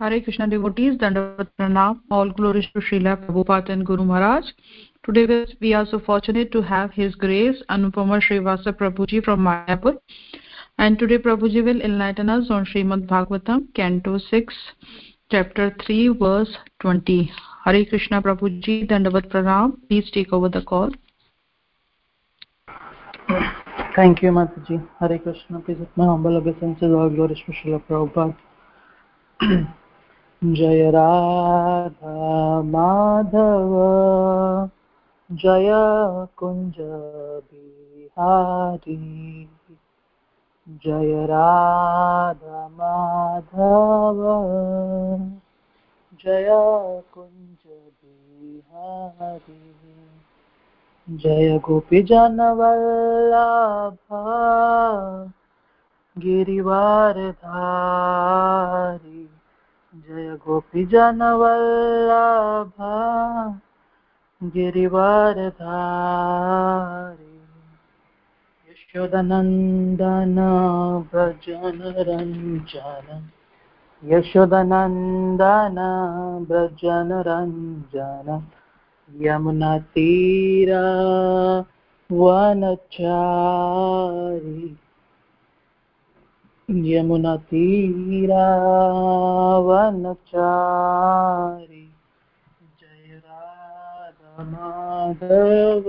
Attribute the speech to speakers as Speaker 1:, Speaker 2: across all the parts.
Speaker 1: Hare Krishna devotees, Dandavat Pranam, all glories to Srila Prabhupada and Guru Maharaj. Today we are so fortunate to have His Grace Anupama Srivasa Prabhuji from Mayapur. And today Prabhuji will enlighten us on Srimad Bhagavatam, Canto 6, Chapter 3, verse 20. Hare Krishna Prabhuji, Dandavat Pranam, please take over the call.
Speaker 2: Thank you, Mataji. Hare Krishna. Please with my humble obeisances, all glories to Srila Prabhupada. जय राधा माधव, जय कुञ्ज बिहारी। जय राधा माधव, जय कुञ्ज बिहारी। जय गोपीजनवल्लभा गिरिवारधारी। जय गोपी जनवल्लभा गिरिवारधारी यशोदनन्दन भजनरञ्जन यशोदनन्दन व्रजनरञ्जन यमुनतीरा वनचारी यमुनतीरावनचारि जय राधमाधव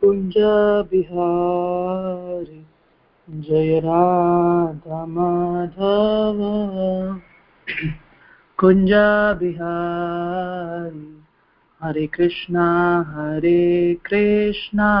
Speaker 2: कुञ्जबिहारि। जय राधमाधव कुञ्जबिहारि। हरे कृष्णा हरे कृष्णा।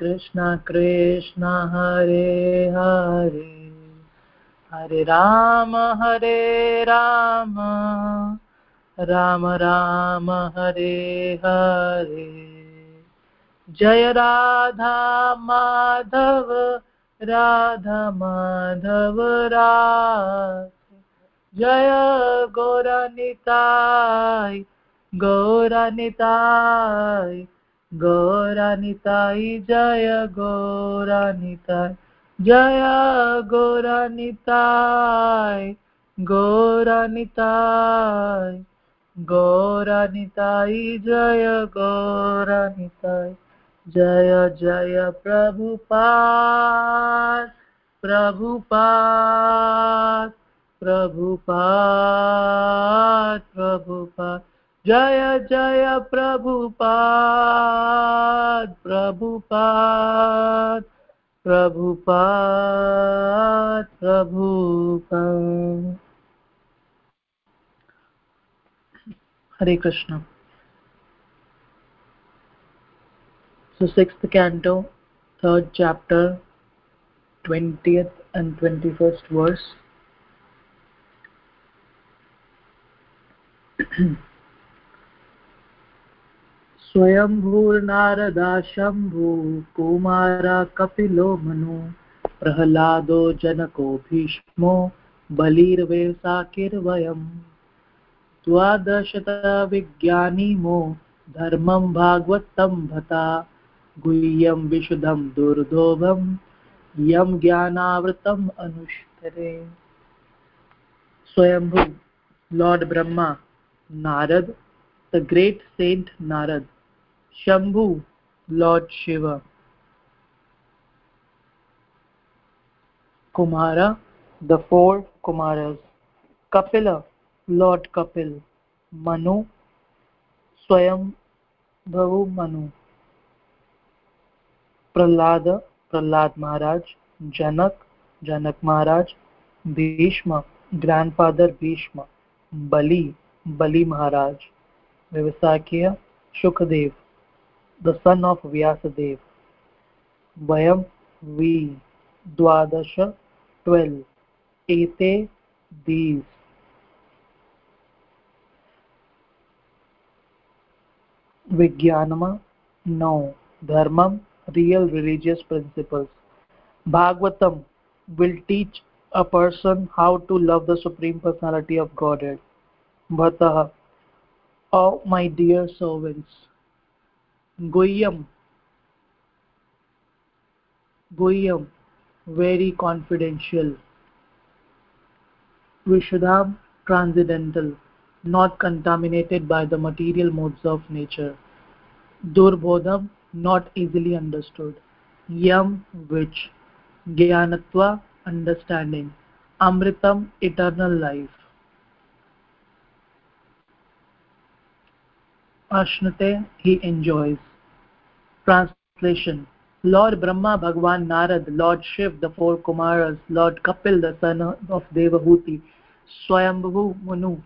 Speaker 2: कृष्ण कृष्ण हरे हरे हरे राम हरे राम राम राम हरे हरे जय राधा माधव राधा माधव राधे जय गौरनिताय गौरनिताय गौरनिताय जय गौरनिताय जय गौरनिताय गौरनिताय गौरनिताय जय गौरनिताय जय जय प्रभुपाद प्रभुपाद प्रभुपाद प्रभुपाद जय जय Prabhupada Prabhupada Prabhupada Prabhupada. Hare Krishna. So sixth canto third chapter twentieth and twenty first verse स्वयंभूर्नारदा Shambhu Kumara कपिलो मनु, प्रह्लादो जनको भीष्मो, बलिर्वेसाकिर्वयम्। द्वादशतविज्ञानिमो, धर्मं भागवतं भता, गुह्यं विशुद्धं दुर्धोभं यं ज्ञानावृतम् अनुष्ठरे। Swayambhu, lord Brahma narad the great saint narad shambhu lord shiva kumara the four kumaras kapila Lord Kapil, Manu, Swayam Bhavu Manu, Prahlada, Prahlad Maharaj, Janak, Janak Maharaj, Bhishma, grandfather Bhishma, Bali, Bali Maharaj, Vivasakya, Shukadev, the son of Vyasadev, Vayam, we, Dwadasha, twelve, Ete, these. Vijnanama, no. Dharmam, real religious principles. Bhagavatam will teach a person how to love the Supreme Personality of Godhead. Bhatah, oh my dear servants, Guhyam, Guhyam, very confidential. Vishudham, transcendental, not contaminated by the material modes of nature. Durbodham, not easily understood. Yam, which. Gyanatva, understanding. Amritam, eternal life. Ashnate, he enjoys. Translation Lord Brahma, Bhagwan Narad, Lord Shiv, the four Kumaras, Lord Kapil, the son of Devahuti, Swayambhu Manu,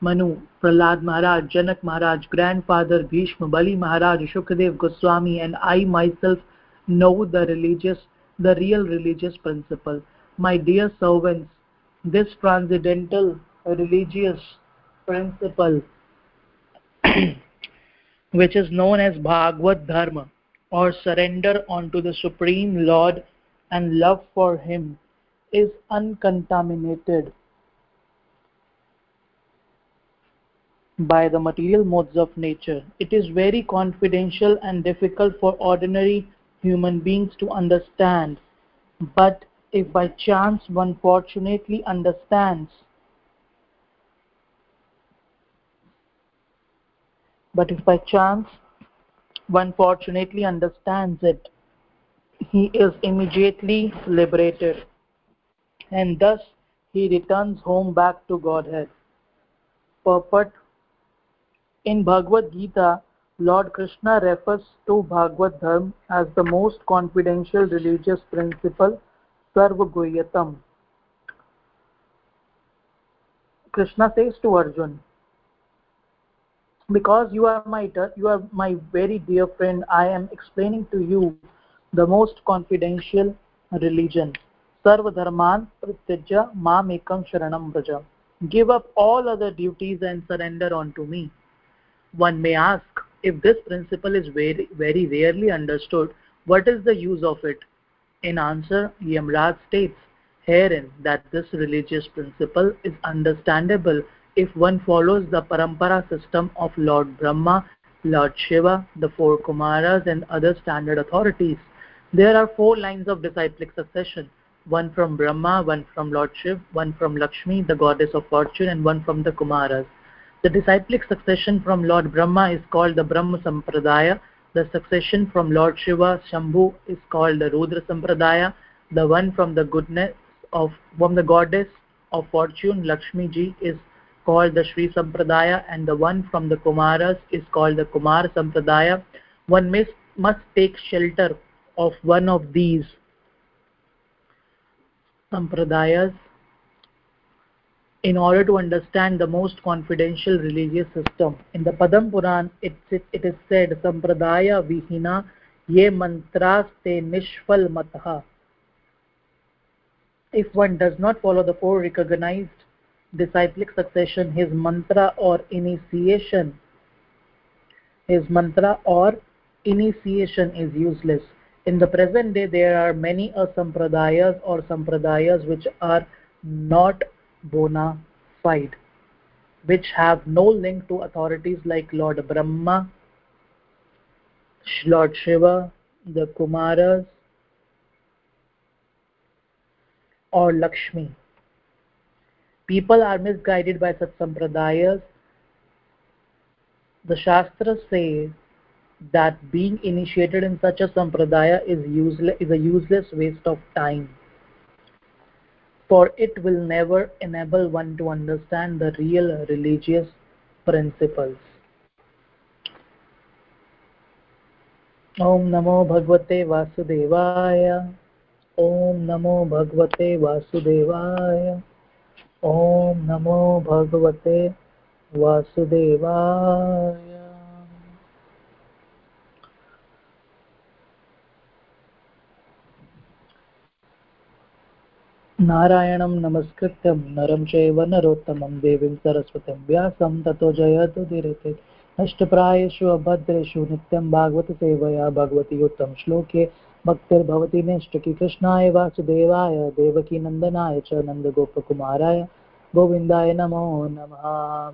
Speaker 2: Manu, Prahlad Maharaj, Janak Maharaj, grandfather Bhishma, Bali Maharaj, Shukadev Goswami, and I myself know the religious, the real religious principle. My dear servants, this transcendental religious principle, which is known as Bhagavad Dharma, or surrender unto the Supreme Lord and love for Him is uncontaminated by the material modes of nature. It is very confidential and difficult for ordinary human beings to understand. But if by chance one fortunately understands, but if by chance one fortunately understands it, he is immediately liberated and thus he returns home back to Godhead. Purport In Bhagavad Gita, Lord Krishna refers to Bhagavad Dharma as the most confidential religious principle, Sarvaguhyatam. Krishna says to Arjun, because you are my you are my very dear friend i am explaining to you the most confidential religion. Sarva dharman pratyajya mam ekam sharanam vraja. Give up all other duties and surrender unto me. One may ask if this principle is very very rarely understood what is the use of it? In answer yamraj states herein that this religious principle is understandable if one follows the parampara system of Lord Brahma, Lord Shiva, the four Kumaras and other standard authorities. There are four lines of disciplic succession, one from Brahma, one from Lord Shiva, one from Lakshmi, the goddess of fortune, and one from the Kumaras. The disciplic succession from Lord Brahma is called the Brahma Sampradaya. The succession from Lord Shiva, Shambhu, is called the Rudra Sampradaya. The one from the goodness of from the goddess of fortune, Lakshmi ji, is called the Sri Sampradaya and the one from the Kumaras is called the Kumar Sampradaya. One must, must take shelter of one of these Sampradayas in order to understand the most confidential religious system. In the Padam Puran, it, it, it is said, Sampradaya Vihina Ye Mantras Te Nishfal Mataha. If one does not follow the four recognized disciplic succession his mantra or initiation his mantra or initiation is useless. In the present day there are many asampradayas or sampradayas which are not bona fide which have no link to authorities like lord brahma lord shiva the kumaras or lakshmi people are misguided by such sampradayas the shastras say that being initiated in such a sampradaya is useless is a useless waste of time for it will never enable one to understand the real religious principles. ॐ नमो भगवते वासुदेवाय ॐ नमो भगवते वासुदेवाय ॐ नमो भगवते वासुदेवाय। नारायणं नमस्कृत्यं, नरं चैव नरोत्तमं, देवीं सरस्वतीं व्यासं, ततो जयतुदीरिते नष्टप्रायेषु अभद्रेषु नित्यं भागवतसेवया, भगवती उत्तम श्लोके भक्तिर्भवति निष्ठकी कृष्णाय वासुदेवाय, देवकीनन्दनाय च नन्दगोपकुमाराय, गोविन्दाय नमो नमः।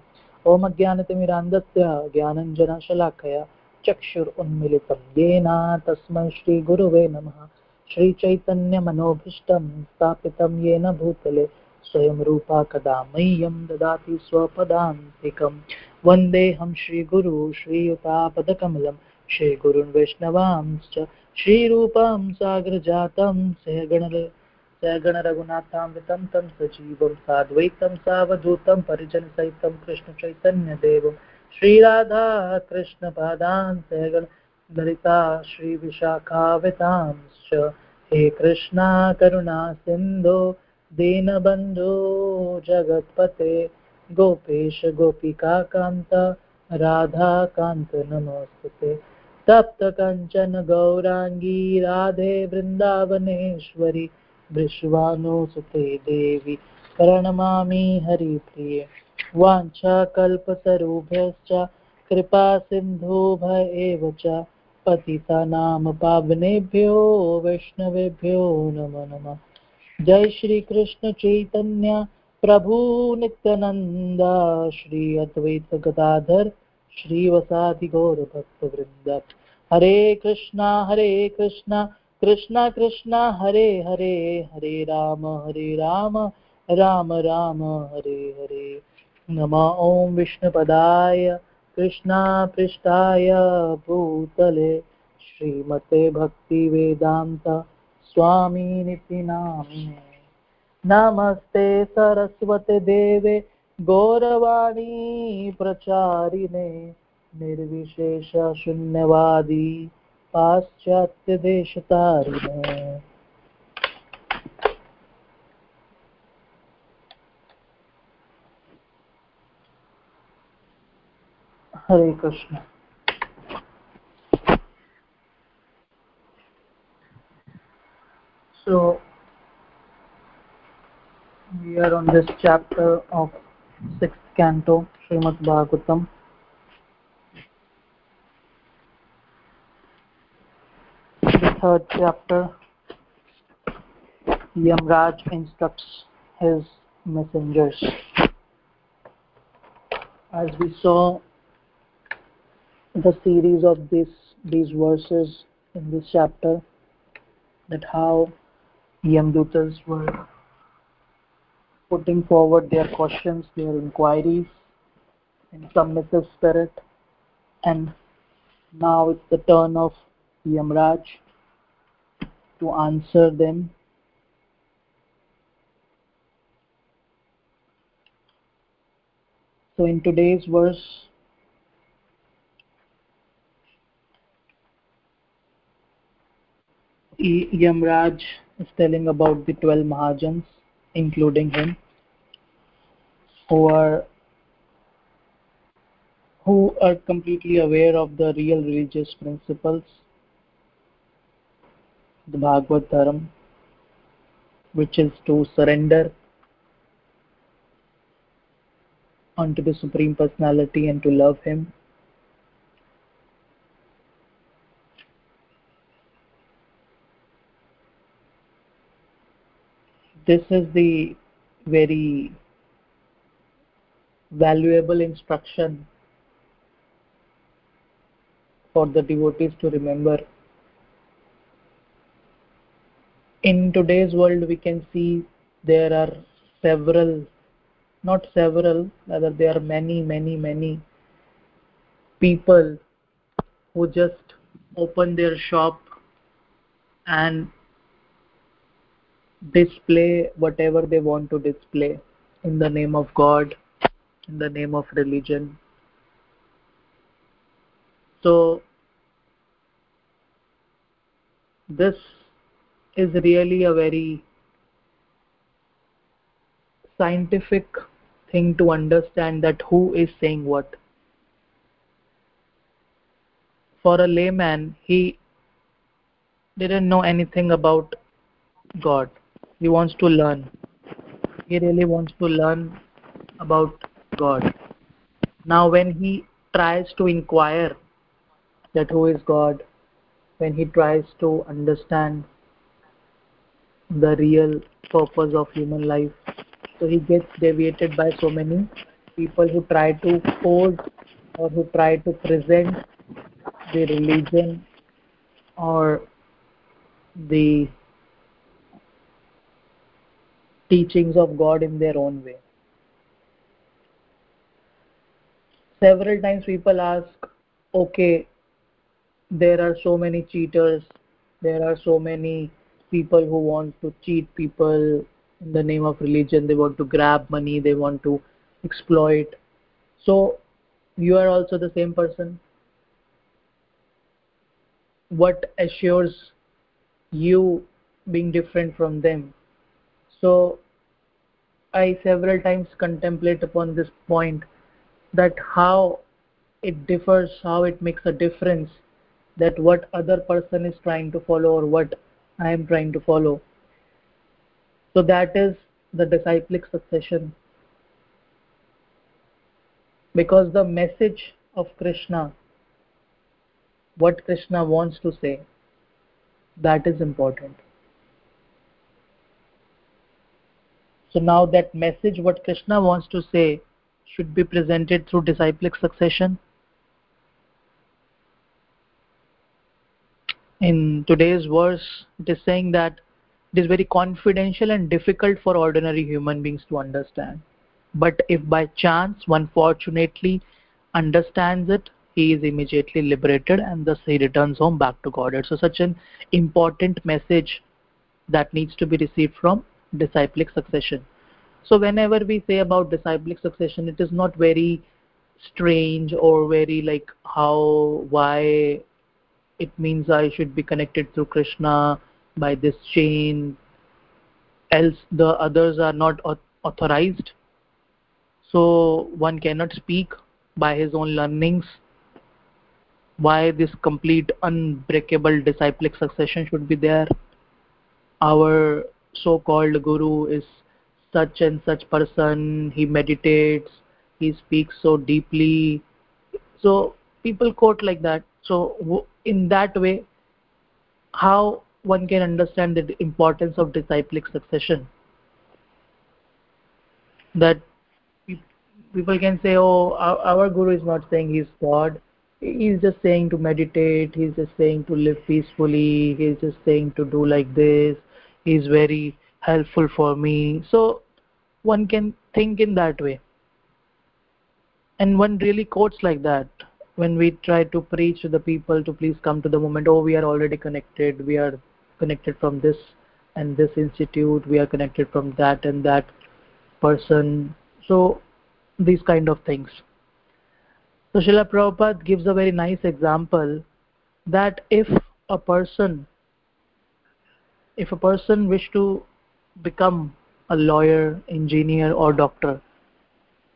Speaker 2: ॐ अज्ञानतिमिरान्धस्य ज्ञानञ्जनशलाखया चक्षुरुन्मिलितं। येन तस्मै श्रीगुरुवे नमः। श्रीचैतन्यमनोभीष्टं स्थापितं येन भूतले स्वयं रूपा कदा मह्यं ददाति स्वपदान्तिकं। वन्देऽहं श्रीगुरु, श्रीयुतापदकमलं। श्रीगुरुन् वैष्णवांश्च श्रीरूपं सागरजातं सहगण सहगणरघुनाथामृतं, तं सजीवं, साद्वैतं, सावधूतं, परिजनसहितं, कृष्णचैतन्यदेवं श्रीराधा कृष्णपादान् सहगण ललिता, श्रीविशाखावितांश्च। हे कृष्णा, करुणा सिन्धो, दीनबन्धो, जगत्पते, गोपेश गोपिकान्त राधाकान्त नमोऽस्तुते तप्तकञ्चन गौराङ्गी राधे वृन्दावनेश्वरि वृष्वानुसुते देवी प्रणमामि हरिप्रिये। वाञ्छाकल्पतरुभ्यश्च कृपा सिन्धुभ एव च पतितानां पावनेभ्यो वैष्णवेभ्यो नमो नमः। जय श्री कृष्ण चैतन्य प्रभु नित्यानंद श्री अद्वैत गदाधर श्रीवसादि गौरभक्तवृन्द हरे कृष्णा हरे कृष्णा कृष्णा कृष्णा, हरे हरे हरे राम हरे राम राम राम, हरे हरे। नमः ॐ विष्णुपदाय कृष्णापृष्ठाय भूतले। श्रीमते भक्तिवेदान्त स्वामीनिति नामिने नमस्ते सरस्वते देवे। गौरवाणी प्रचारिणे निर्विशेषशून्यवादी पाश्चात्यदेशतारिणे Hare Krishna. So we are on this chapter of sixth canto Srimad Bhagavatam the third chapter Yamraj instructs his messengers. As we saw the series of this these verses in this chapter that how Yamdutas were putting forward their questions, their inquiries in submissive spirit and now it's the turn of Yamraj to answer them. So in today's verse Yamraj is telling about the 12 Mahajans, including him, who are who are completely aware of the real religious principles, the Bhagavad Dharam, which is to surrender unto the Supreme Personality and to love Him. This is the very valuable instruction for the devotees to remember. In today's world, we can see there are several, not several, rather, there are many, many, many people who just open their shop and display whatever they want to display in the name of God, in the name of religion. So, this is really a very scientific thing to understand that who is saying what. For a layman, he didn't know anything about God. He wants to learn. He really wants to learn about God. Now, when he tries to inquire that who is God, when he tries to understand the real purpose of human life, so he gets deviated by so many people who try to pose or who try to present the religion or the teachings of God in their own way. Several times people ask, okay, there are so many cheaters, there are so many people who want to cheat people in the name of religion, they want to grab money, they want to exploit. So, you are also the same person. What assures you being different from them? So, I several times contemplate upon this point that how it differs, how it makes a difference, that what other person is trying to follow or what I am trying to follow. So that is the disciplic succession. Because the message of Krishna, what Krishna wants to say, that is important. So now that message, what Krishna wants to say, should be presented through disciplic succession. In today's verse, it is saying that it is very confidential and difficult for ordinary human beings to understand. But if by chance one fortunately understands it, he is immediately liberated and thus he returns home back to Godhead. So, such an important message that needs to be received from disciplic succession. So whenever we say about disciplic succession it is not very strange or very like how why it means i should be connected to krishna by this chain else the others are not authorized. So one cannot speak by his own learnings why this complete unbreakable disciplic succession should be there. Our so called guru is such and such person. He meditates. He speaks so deeply. So people quote like that. So in that way how one can understand the importance of disciplic succession? That people can say oh our guru is not saying he's god. He's just saying to meditate. He's just saying to live peacefully. He's just saying to do like this he's very helpful for me. So one can think in that way. And one really quotes like that. When we try to preach to the people to please come to the moment oh we are already connected. We are connected from this and this institute. We are connected from that and that person. So these kind of things. So Srila Prabhupada gives a very nice example that if a person if a person wish to become a lawyer engineer or doctor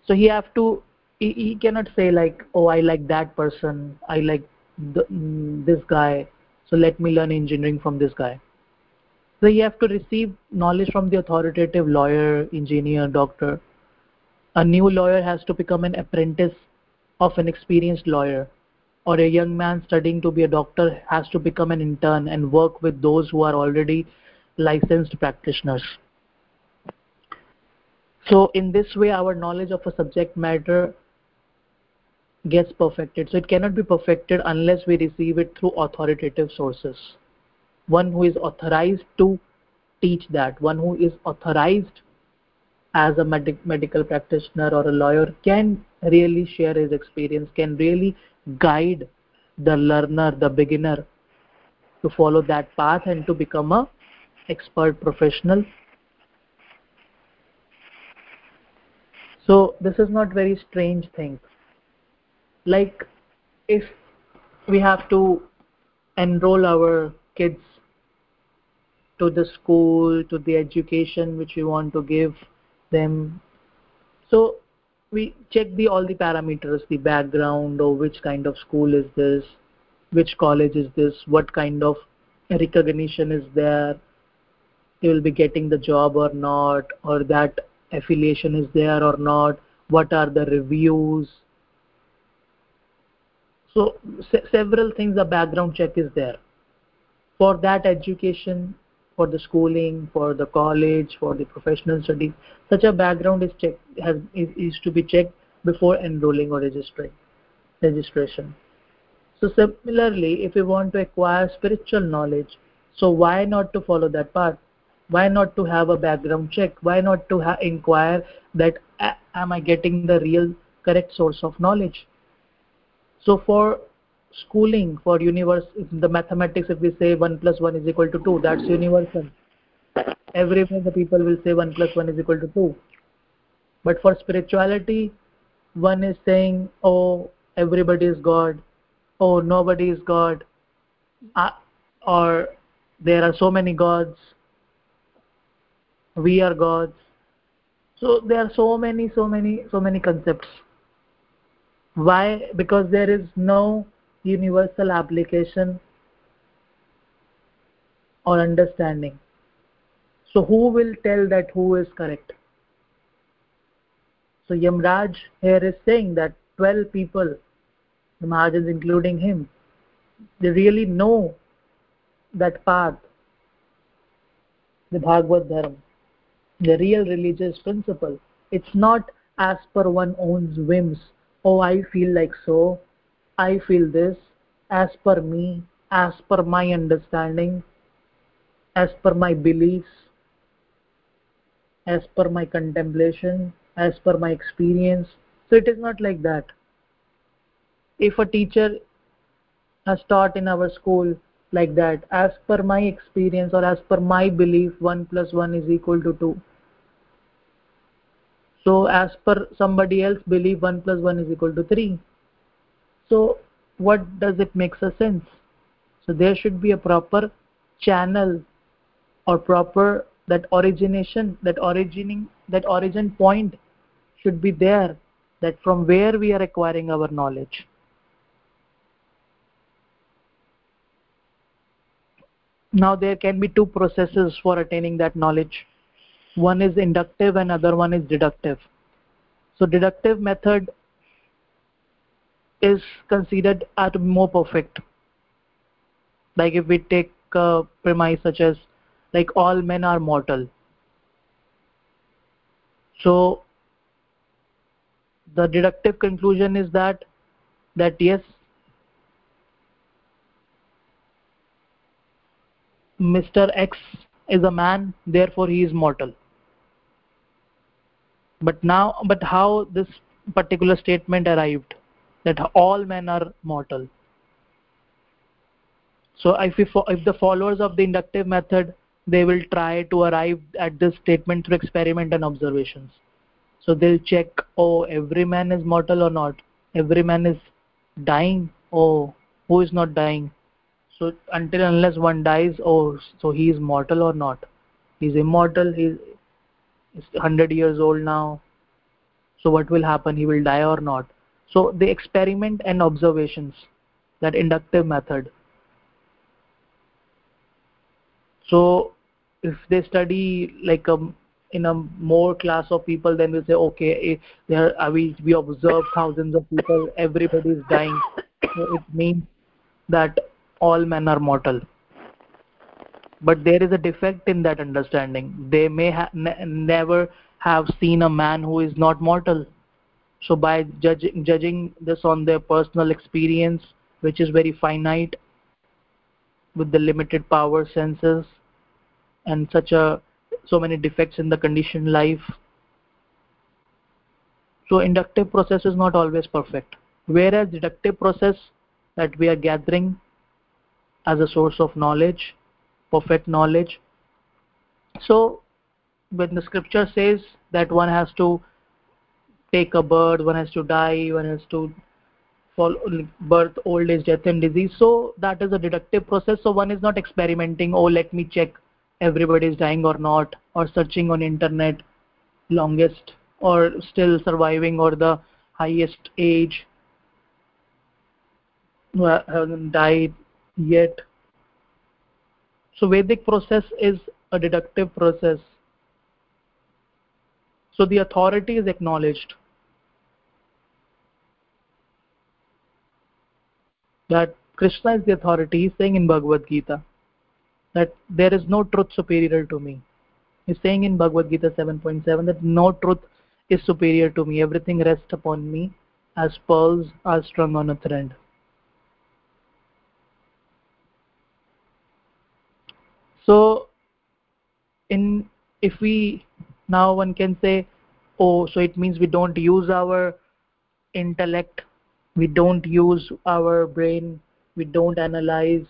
Speaker 2: so he have to he, he cannot say like oh i like that person. I like the, mm, this guy. So let me learn engineering from this guy. So you have to receive knowledge from the authoritative lawyer engineer doctor. A new lawyer has to become an apprentice of an experienced lawyer or a young man studying to be a doctor has to become an intern and work with those who are already licensed practitioners. So in this way our knowledge of a subject matter gets perfected. So it cannot be perfected unless we receive it through authoritative sources. One who is authorized to teach that one who is authorized as a medic medical practitioner or a lawyer can really share his experience can really guide the learner the beginner to follow that path and to become a expert professional. So this is not very strange thing. Like if we have to enroll our kids to the school to the education which we want to give them so we check the all the parameters the background or which kind of school is this which college is this what kind of recognition is there they will be getting the job or not or that affiliation is there or not what are the reviews. So se several things the background check is there. For that education for the schooling for the college for the professional studies. Such a background is checked has is, is to be checked before enrolling or registering registration. So similarly if we want to acquire spiritual knowledge so why not to follow that path? Why not to have a background check? Why not to inquire that am i getting the real correct source of knowledge? So for schooling for universe the mathematics if we say 1 plus 1 is equal to 2 that's universal. Everywhere the people will say 1 plus 1 is equal to 2 but for spirituality one is saying oh everybody is god. Oh nobody is god. Uh, or there are so many gods. We are gods. So there are so many so many so many concepts. Why? Because there is no universal application or understanding. So who will tell that who is correct? So yamraj here is saying that 12 people the mahajans including him they really know that path the bhagavad dharma the real religious principle. It's not as per one own whims oh i feel like so I feel this as per me, as per my understanding, as per my beliefs, as per my contemplation, as per my experience. So it is not like that. If a teacher has taught in our school like that, as per my experience or as per my belief, 1 plus 1 is equal to 2. So as per somebody else belief, 1 plus 1 is equal to 3 so what does it makes a sense? So there should be a proper channel or proper that origination that origining that origin point should be there that from where we are acquiring our knowledge. Now there can be two processes for attaining that knowledge. One is inductive and other one is deductive. So deductive method is considered as more perfect. Like if we take a premise such as like all men are mortal. So the deductive conclusion is that that yes mr x is a man therefore he is mortal. But now but how this particular statement arrived that all men are mortal. So if, we, if the followers of the inductive method they will try to arrive at this statement through experiment and observations. So they'll check oh every man is mortal or not? Every man is dying? Oh who is not dying? So until unless one dies oh so he is mortal or not? He's immortal he's 100 years old now. So what will happen? He will die or not so the experiment and observations that inductive method. So if they study like um, in a more class of people then we say okay eh, there are we we observe thousands of people everybody is dying. So it means that all men are mortal. But there is a defect in that understanding. They may ha ne never have seen a man who is not mortal so by judging judging this on their personal experience which is very finite with the limited power senses and such a so many defects in the conditioned life. So inductive process is not always perfect. Whereas deductive process that we are gathering as a source of knowledge perfect knowledge. So when the scripture says that one has to take a birth one has to die one has to fall birth old age death and disease. So that is a deductive process. So one is not experimenting oh let me check everybody is dying or not or searching on internet longest or still surviving or the highest age haven't died yet. So vedic process is a deductive process so the authority is acknowledged. That krishna is the authority he's saying in bhagavad gita that there is no truth superior to me. He's saying in bhagavad gita 7.7 that no truth is superior to me. Everything rests upon me as pearls are strung on a thread. So in if we now one can say oh so it means we don't use our intellect we don't use our brain we don't analyze.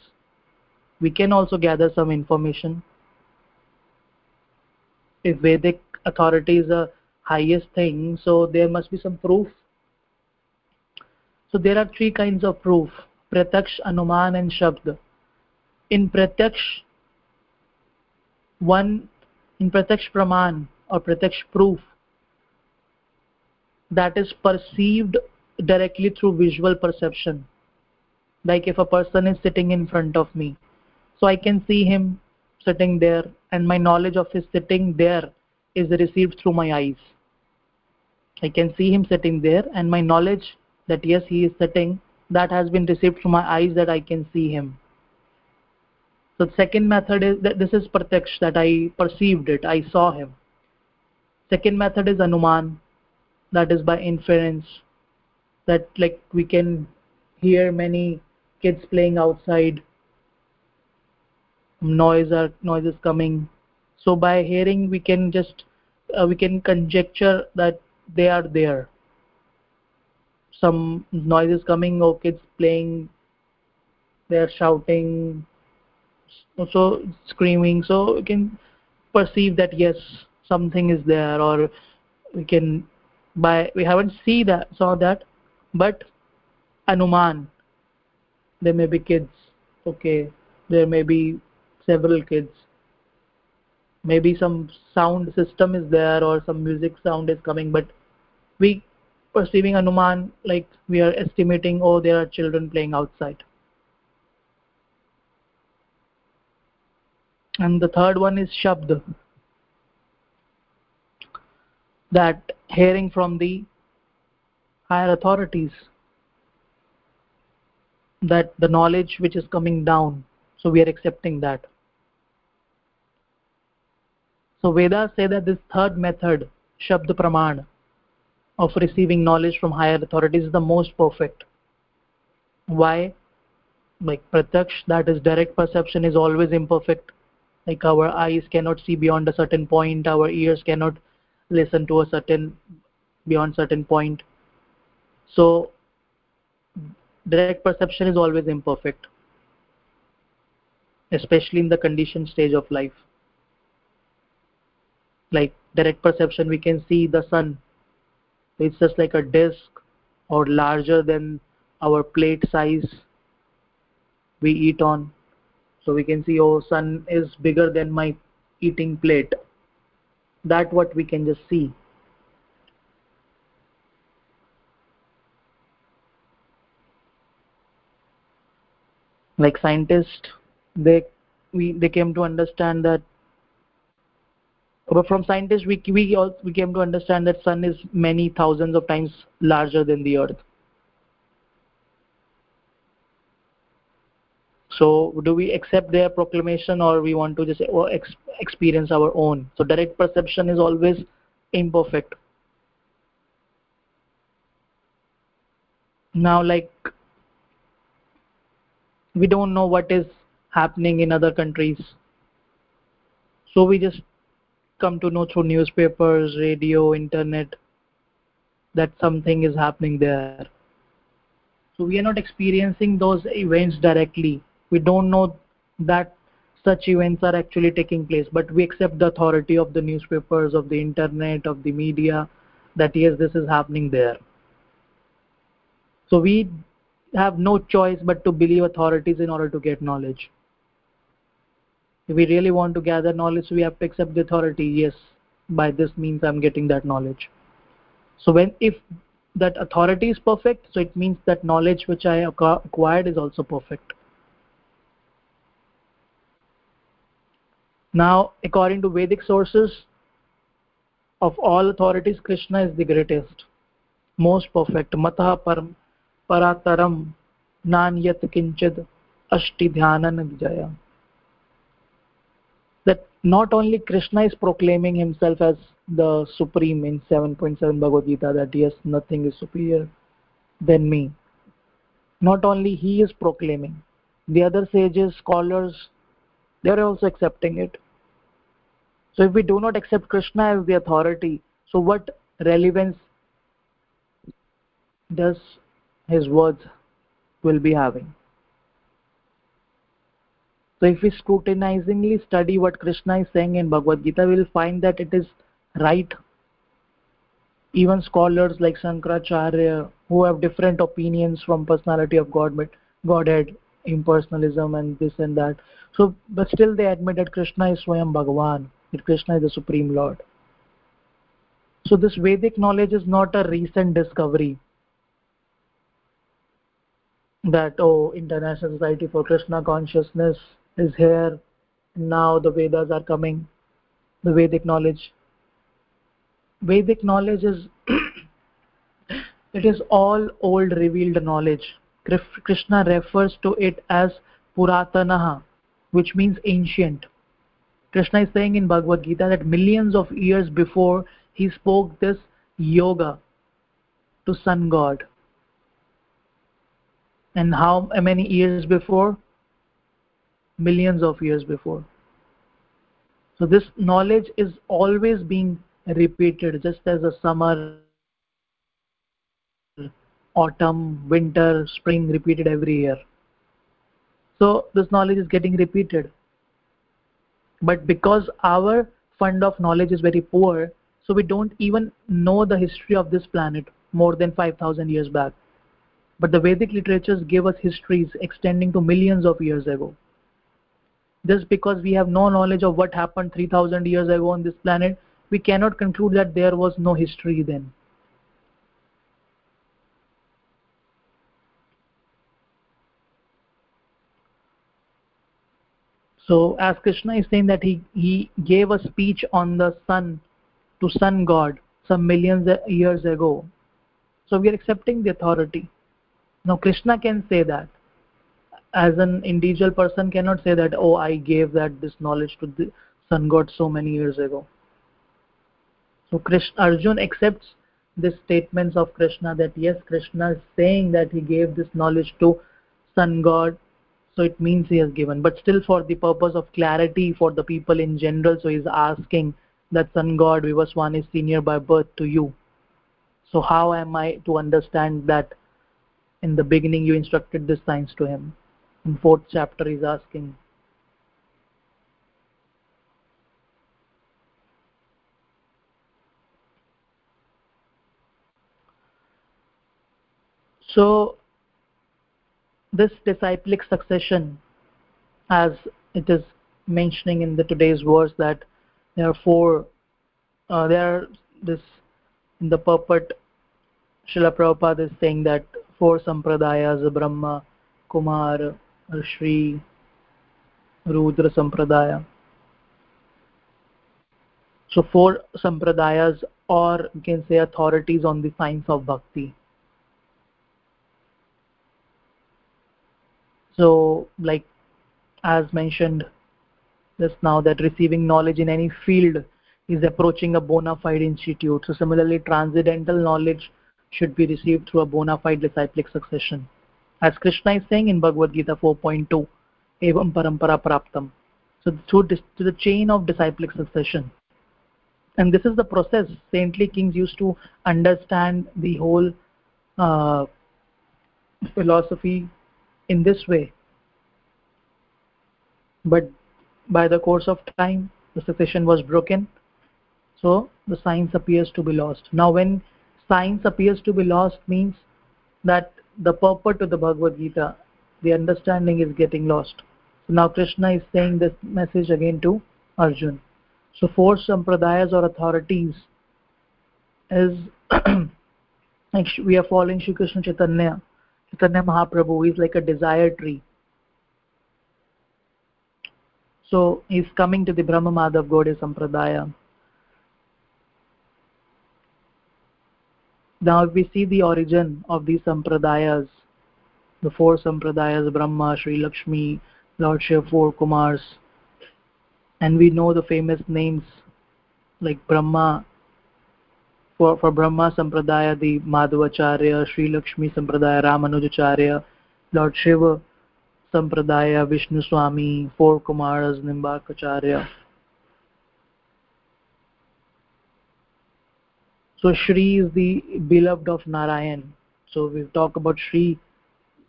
Speaker 2: We can also gather some information. If vedic authority is the highest thing so there must be some proof. So there are three kinds of proof pratyaksh anuman and shabd. In pratyaksh one in pratyaksh praman or pratyaksh proof that is perceived directly through visual perception. Like if a person is sitting in front of me so i can see him sitting there and my knowledge of his sitting there is received through my eyes. I can see him sitting there and my knowledge that yes he is sitting that has been received through my eyes that i can see him. So the second method is that this is pratyaksh that i perceived it i saw him second method is anuman. That is by inference. That like we can hear many kids playing outside. Noise or noise is coming. So by hearing we can just uh, we can conjecture that they are there. Some noise is coming or kids playing they're shouting so screaming. So we can perceive that yes something is there or we can by we haven't see that saw that but anuman there may be kids okay there may be several kids. Maybe some sound system is there or some music sound is coming but we perceiving anuman like we are estimating oh there are children playing outside. And the third one is shabd that hearing from the higher authorities that the knowledge which is coming down so we are accepting that so Vedas say that this third method, Shabd Praman, of receiving knowledge from higher authorities is the most perfect. Why? Like Pratyaksh, that is direct perception, is always imperfect. Like our eyes cannot see beyond a certain point, our ears cannot listen to a certain beyond certain point. So direct perception is always imperfect, especially in the conditioned stage of life. Like direct perception we can see the sun. It's just like a disk or larger than our plate size we eat on. So we can see oh sun is bigger than my eating plate that what we can just see. Like scientists they we they came to understand that but from scientists we we, all, we came to understand that sun is many thousands of times larger than the earth so do we accept their proclamation or we want to just experience our own? So direct perception is always imperfect. Now like we don't know what is happening in other countries. So we just come to know through newspapers radio internet that something is happening there. So we are not experiencing those events directly we don't know that such events are actually taking place but we accept the authority of the newspapers of the internet of the media that yes this is happening there. So we have no choice but to believe authorities in order to get knowledge. If we really want to gather knowledge we have to accept the authority. Yes by this means i'm getting that knowledge. So when if that authority is perfect so it means that knowledge which i acquired is also perfect now according to vedic sources of all authorities krishna is the greatest most perfect. Matah param parataram nanyat kinchid ashti dhyanan vijaya. That not only krishna is proclaiming himself as the supreme in 7.7 bhagavad gita that yes nothing is superior than me. Not only he is proclaiming the other sages scholars they are also accepting it. So if we do not accept krishna as the authority so what relevance does his words will be having? So if we scrutinizingly study what krishna is saying in bhagavad gita we will find that it is right. Even scholars like Shankaracharya who have different opinions from personality of Godhead, Godhead, impersonalism and this and that. So, but still they admit that Krishna is Swayam Bhagavan, that Krishna is the Supreme Lord. So this Vedic knowledge is not a recent discovery that, oh, International Society for Krishna Consciousness is here, now the Vedas are coming, the Vedic knowledge Vedic knowledge is it is all old revealed knowledge. Krishna refers to it as Puratanaha, which means ancient. Krishna is saying in Bhagavad Gita that millions of years before he spoke this yoga to sun god. And how many years before? Millions of years before. So this knowledge is always being repeated just as a summer autumn winter spring repeated every year. So this knowledge is getting repeated. But because our fund of knowledge is very poor so we don't even know the history of this planet more than 5000 years back. But the vedic literatures give us histories extending to millions of years ago. Just because we have no knowledge of what happened 3000 years ago on this planet we cannot conclude that there was no history then so as krishna is saying that he he gave a speech on the sun to sun god some millions of years ago. So we are accepting the authority. Now krishna can say that. As an individual person cannot say that oh i gave that this knowledge to the sun god so many years ago. So krishna arjun accepts the statements of krishna that yes krishna is saying that he gave this knowledge to sun god so it means he has given. But still for the purpose of clarity for the people in general so he's asking that sun god vivaswan is senior by birth to you. So how am i to understand that in the beginning you instructed this science to him? In fourth chapter he's asking. So this disciplic succession as it is mentioning in the today's verse that there are four uh, there are this in the purport Srila Prabhupada is saying that four sampradayas Brahma, Kumar, Shri, Rudra Sampradaya. So four sampradayas or you can say authorities on the science of bhakti. So like as mentioned just now that receiving knowledge in any field is approaching a bona fide institute. So similarly transcendental knowledge should be received through a bona fide disciplic succession. As krishna is saying in bhagavad gita 4.2 evam parampara praptam. So through this, to the chain of disciplic succession. And this is the process saintly kings used to understand the whole uh, philosophy in this way. But by the course of time the succession was broken. So the science appears to be lost. Now when science appears to be lost means that the purport of the bhagavad gita the understanding is getting lost. So now krishna is saying this message again to arjun. So four sampradayas or authorities is we are following Shri Krishna Chaitanya. Chaitanya Mahaprabhu is like a desire tree. So he's coming to the Brahma Madhav Gaudiya Sampradaya. Now if we see the origin of these sampradayas, the four sampradayas, Brahma, Sri Lakshmi, Lord Shiva, four Kumars, and we know the famous names like Brahma, for, for Brahma Sampradaya, the Madhavacharya, Sri Lakshmi Sampradaya, Ramanujacharya, Lord Shiva Sampradaya, Vishnu Swami, four Kumaras, Nimbarkacharya. So Shri is the beloved of Narayan. So we talk about Shri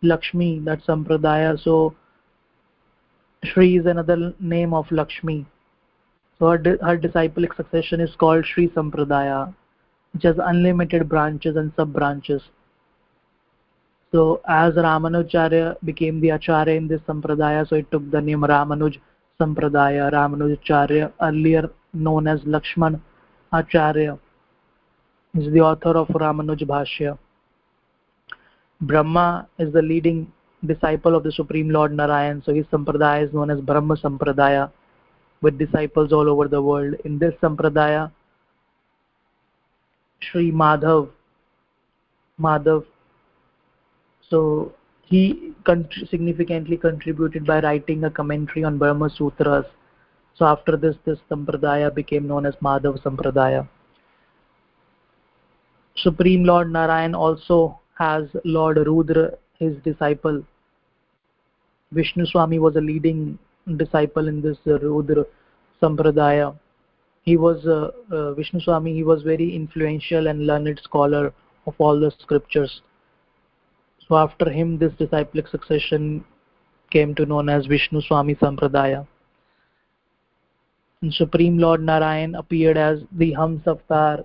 Speaker 2: Lakshmi, that Sampradaya. So Shri is another name of Lakshmi. So her, her disciplic succession is called Shri Sampradaya which has unlimited branches and sub branches so as ramanujacharya became the acharya in this sampradaya so it took the name ramanuj sampradaya. Ramanujacharya earlier known as lakshman acharya is the author of ramanuj bhashya. Brahma is the leading disciple of the supreme lord narayan so his sampradaya is known as brahma sampradaya with disciples all over the world. In this sampradaya Sri Madhav. Madhav. So he significantly contributed by writing a commentary on Brahma Sutras. So after this, this Sampradaya became known as Madhav Sampradaya. Supreme Lord Narayan also has Lord Rudra, his disciple. Vishnu Swami was a leading disciple in this Rudra Sampradaya he was uh, uh, Vishnu Swami. He was very influential and learned scholar of all the scriptures. So after him, this disciplic succession came to known as Vishnu Swami Sampradaya. And Supreme Lord Narayan appeared as the Hams Avatar.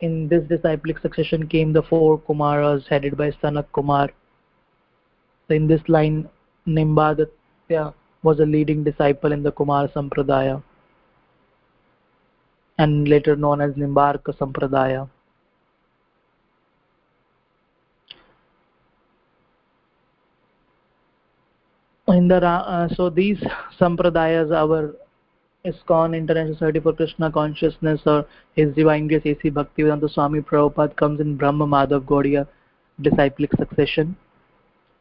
Speaker 2: In this disciplic succession came the four Kumaras headed by Sanak Kumar. So in this line, Nimbaditya was a leading disciple in the Kumar Sampradaya and later known as Nimbarka Sampradaya. In the uh, so these sampradayas, our ISKCON International Society for Krishna Consciousness or His Divine Grace A.C. Bhaktivedanta Swami Prabhupada comes in Brahma Madhav Gaudiya disciplic succession.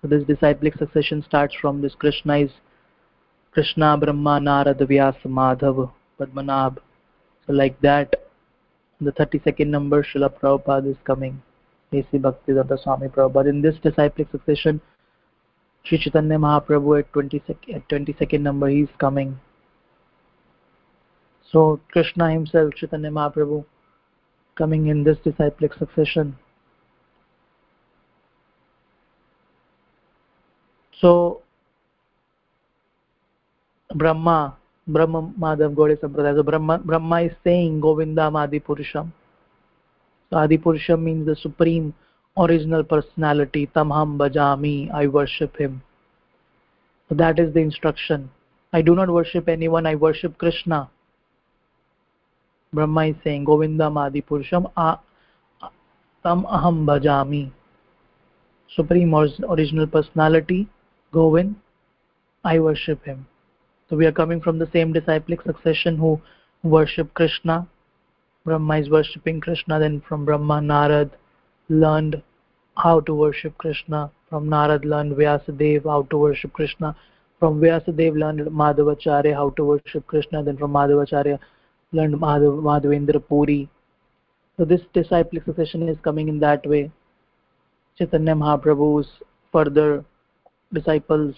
Speaker 2: So this disciplic succession starts from this Krishna is Krishna, Brahma, Narad, Vyasa, Madhav, Padmanabh like that, the 32nd number Srila Prabhupada is coming. A.C. Bhaktivedanta Swami Prabhupada. In this disciplic succession, Sri Chaitanya Mahaprabhu at 22nd, at 22nd number, he is coming. So Krishna himself, Chaitanya Mahaprabhu, coming in this disciplic succession. So Brahma Brahma Madhav Gaudiya Sampradaya. So Brahma, Brahma is saying Govindam Adi Purusham. So Adi Purusham means the supreme original personality. Tamham Bhajami. I worship him. So that is the instruction. I do not worship anyone, I worship Krishna. Brahma is saying Govindam Adi Purusham. Tam Aham Bhajami. Supreme original personality, Govind, I worship him. So we are coming from the same disciplic succession who worship Krishna. Brahma is worshipping Krishna. Then from Brahma, Narad learned how to worship Krishna. From Narad learned Vyasadeva how to worship Krishna. From Vyasadeva learned Madhavacharya how to worship Krishna. Then from Madhavacharya learned Madhav, Madhavendra Puri. So this disciplic succession is coming in that way. Chaitanya Mahaprabhu's further disciples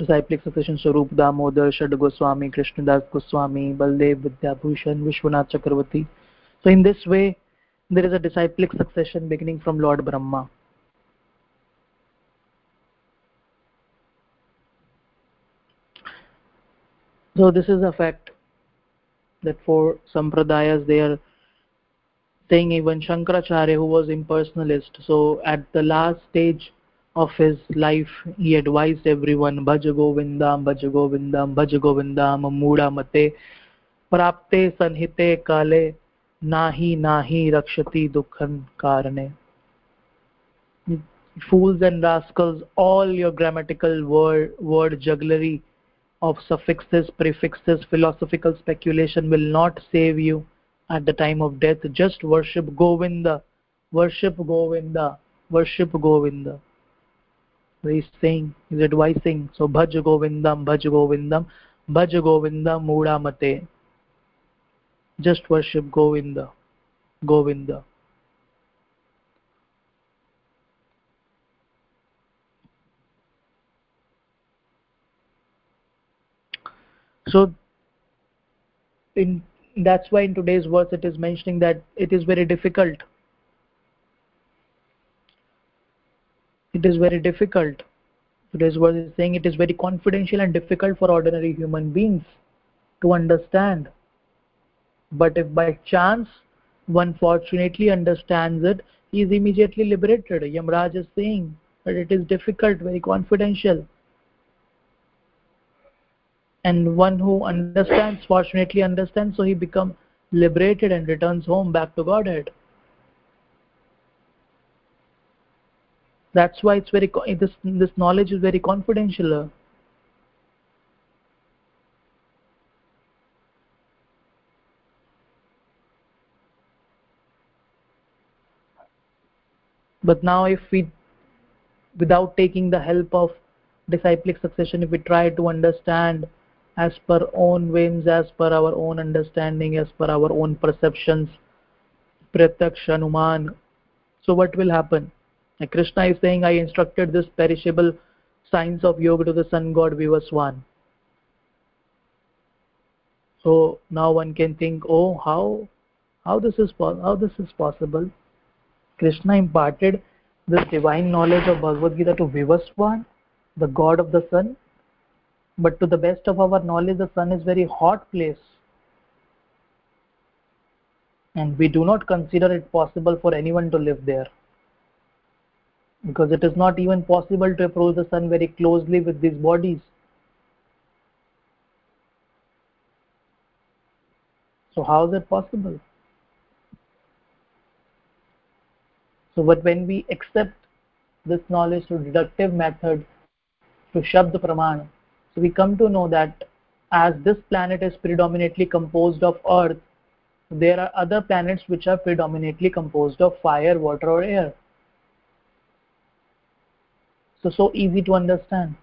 Speaker 2: disciplic succession Swarup Damodar, Shad Goswami, Krishnadas Goswami, Baldev Vidyabhushan, Vishwanath Chakravarti. So in this way, there is a disciplic succession beginning from Lord Brahma. so this is a fact that for sampradayas they are saying even Shankaracharya who was impersonalist so at the last stage of his life he advised everyone bhaj govindam bhaj govindam bhaj govindam muda mate prapte sanhite kale nahi nahi rakshati dukhan karane fools and rascals all your grammatical word word jugglery of suffixes, prefixes, philosophical speculation will not save you at the time of death. Just worship Govinda, worship Govinda, worship Govinda. He's saying, he's advising, so Bhaj Govindam, Bhaj Govindam, Bhaj Govindam Muda Mate. Just worship Govinda, Govinda. so in that's why in today's verse it is mentioning that it is very difficult it is very difficult. Today's verse is saying it is very confidential and difficult for ordinary human beings to understand. But if by chance one fortunately understands it he is immediately liberated. Yamraj is saying that it is difficult very confidential. And one who understands fortunately understands so he becomes liberated and returns home back to godhead that's why it's very this this knowledge is very confidential but now if we without taking the help of disciplic succession if we try to understand as per own whims, as per our own understanding, as per our own perceptions, pratyaksha, anuman. So what will happen? Like Krishna is saying, I instructed this perishable science of yoga to the sun god Vivaswan. So now one can think, oh, how, how this is how this is possible? Krishna imparted this divine knowledge of Bhagavad Gita to Vivaswan, the god of the sun, but to the best of our knowledge the sun is very hot place and we do not consider it possible for anyone to live there because it is not even possible to approach the sun very closely with these bodies. So how is it possible? So but when we accept this knowledge through deductive method through shabd praman so we come to know that as this planet is predominantly composed of earth there are other planets which are predominantly composed of fire water or air so so easy to understand.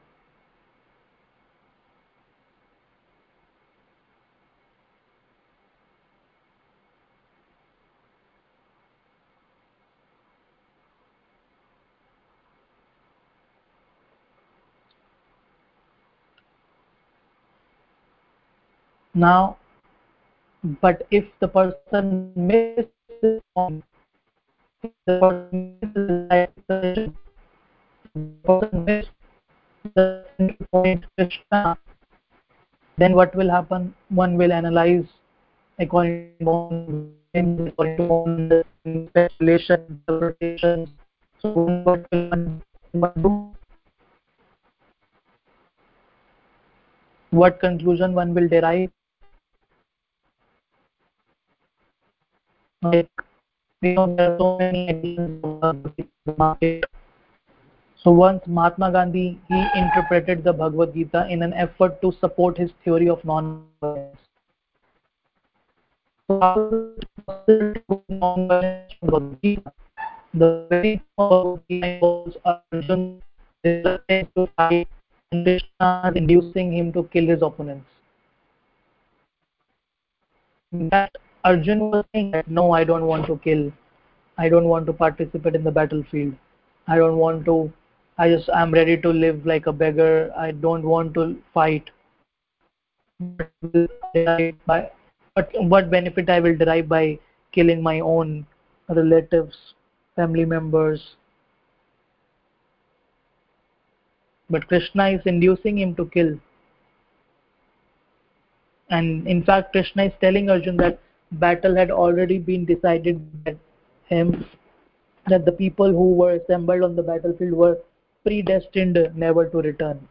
Speaker 2: Now but if the person misses the person misses the then what will happen? One will analyze according to speculation, interpretation. So what will one do? What conclusion one will derive? like you know there are so many ideas the market so once mahatma gandhi he interpreted the bhagavad gita in an effort to support his theory of non-violence the very fight and Krishna inducing him to kill his opponents. That Arjun was saying that no, I don't want to kill. I don't want to participate in the battlefield. I don't want to. I just I'm ready to live like a beggar. I don't want to fight. But what benefit I will derive by killing my own relatives, family members? But Krishna is inducing him to kill and in fact krishna is telling arjun that battle had already been decided by him that the people who were assembled on the battlefield were predestined never to return.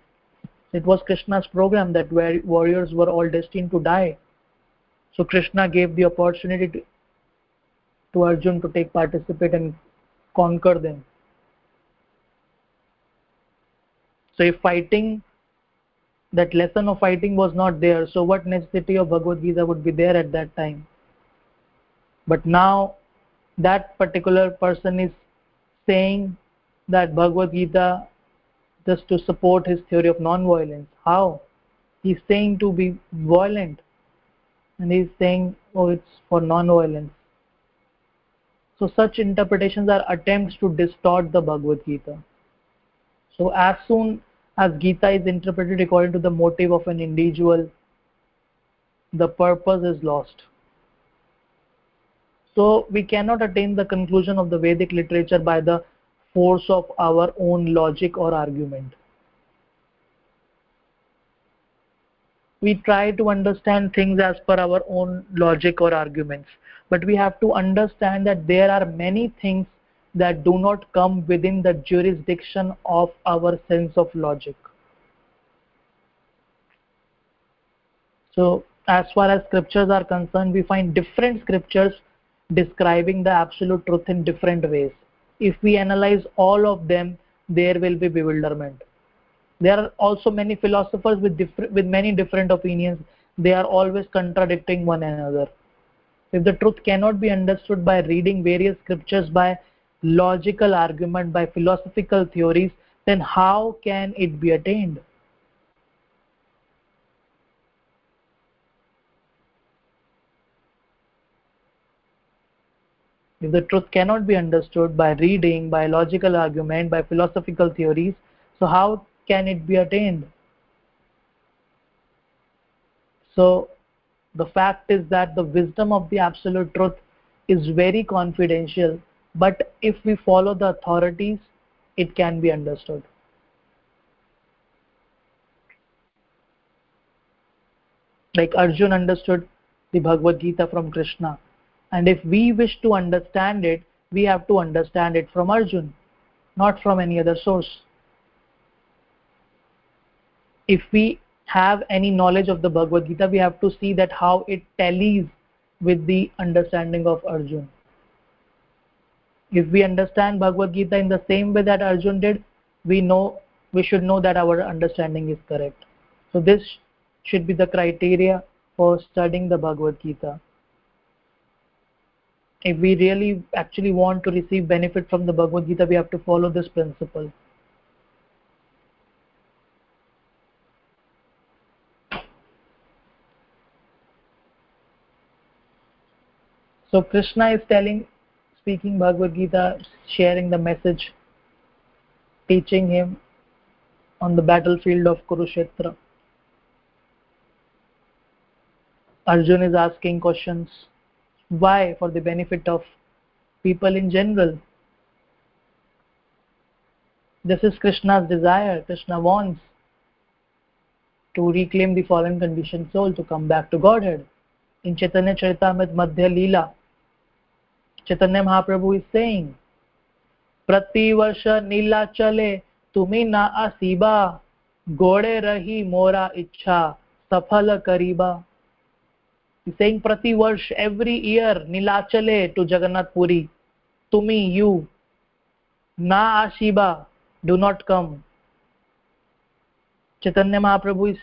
Speaker 2: It was krishna's program that warriors were all destined to die. So krishna gave the opportunity to, to arjun to take participate and conquer them. So if fighting that lesson of fighting was not there so what necessity of bhagavad gita would be there at that time? But now that particular person is saying that bhagavad gita just to support his theory of non-violence how? He's saying to be violent and he's saying oh it's for non-violence. So such interpretations are attempts to distort the bhagavad gita. So as soon as Gita is interpreted according to the motive of an individual, the purpose is lost. So we cannot attain the conclusion of the Vedic literature by the force of our own logic or argument. We try to understand things as per our own logic or arguments, but we have to understand that there are many things that do not come within the jurisdiction of our sense of logic. So, as far as scriptures are concerned, we find different scriptures describing the absolute truth in different ways. If we analyze all of them, there will be bewilderment. There are also many philosophers with, different, with many different opinions. They are always contradicting one another. If the truth cannot be understood by reading various scriptures by logical argument by philosophical theories then how can it be attained if the truth cannot be understood by reading by logical argument by philosophical theories so how can it be attained? So the fact is that the wisdom of the absolute truth is very confidential but if we follow the authorities it can be understood. Like arjun understood the bhagavad gita from krishna and if we wish to understand it we have to understand it from arjun not from any other source. If we have any knowledge of the bhagavad gita we have to see that how it tallies with the understanding of arjun. If we understand bhagavad gita in the same way that arjun did we know we should know that our understanding is correct. So this should be the criteria for studying the bhagavad gita if we really actually want to receive benefit from the bhagavad gita we have to follow this principle so krishna is telling speaking Bhagavad Gita, sharing the message, teaching him on the battlefield of Kurukshetra. Arjun is asking questions. Why? For the benefit of people in general. This is Krishna's desire. Krishna wants to reclaim the fallen conditioned soul to come back to Godhead. In Chaitanya Charitamrita Madhya Leela, Chaitanya Mahaprabhu is saying प्रतिवर्ष नीलाचले तुम्ही ना आसीबा गोड़े रही मोरा इच्छा सफल करीबा saying prati varsh every year nilachale to jagannath puri tumi you na ashiba do not come chaitanya mahaprabhu is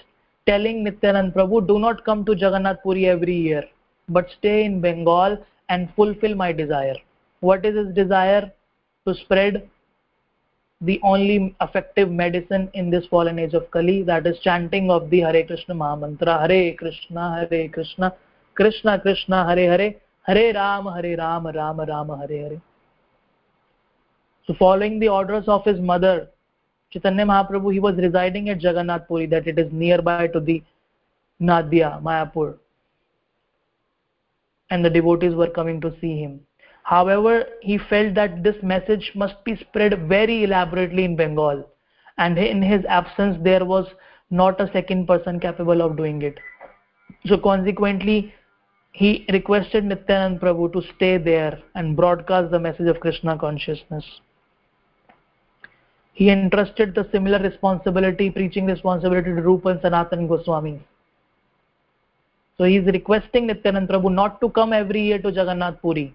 Speaker 2: telling nityanand prabhu do not come to jagannath puri every year but stay in bengal and fulfill my desire what is his desire to spread the only effective medicine in this fallen age of kali that is chanting of the hare krishna mahamantra hare krishna hare krishna krishna krishna hare hare hare ram hare ram ram ram hare hare so following the orders of his mother chaitanya mahaprabhu he was residing at jagannath puri that it is nearby to the nadia mayapur. And the devotees were coming to see him. However he felt that this message must be spread very elaborately in bengal. And in his absence there was not a second person capable of doing it. So consequently he requested nityanand prabhu to stay there and broadcast the message of krishna consciousness. He entrusted the similar responsibility preaching responsibility to rupa and sanatan goswami. So he is requesting nityanand prabhu not to come every year to jagannath puri.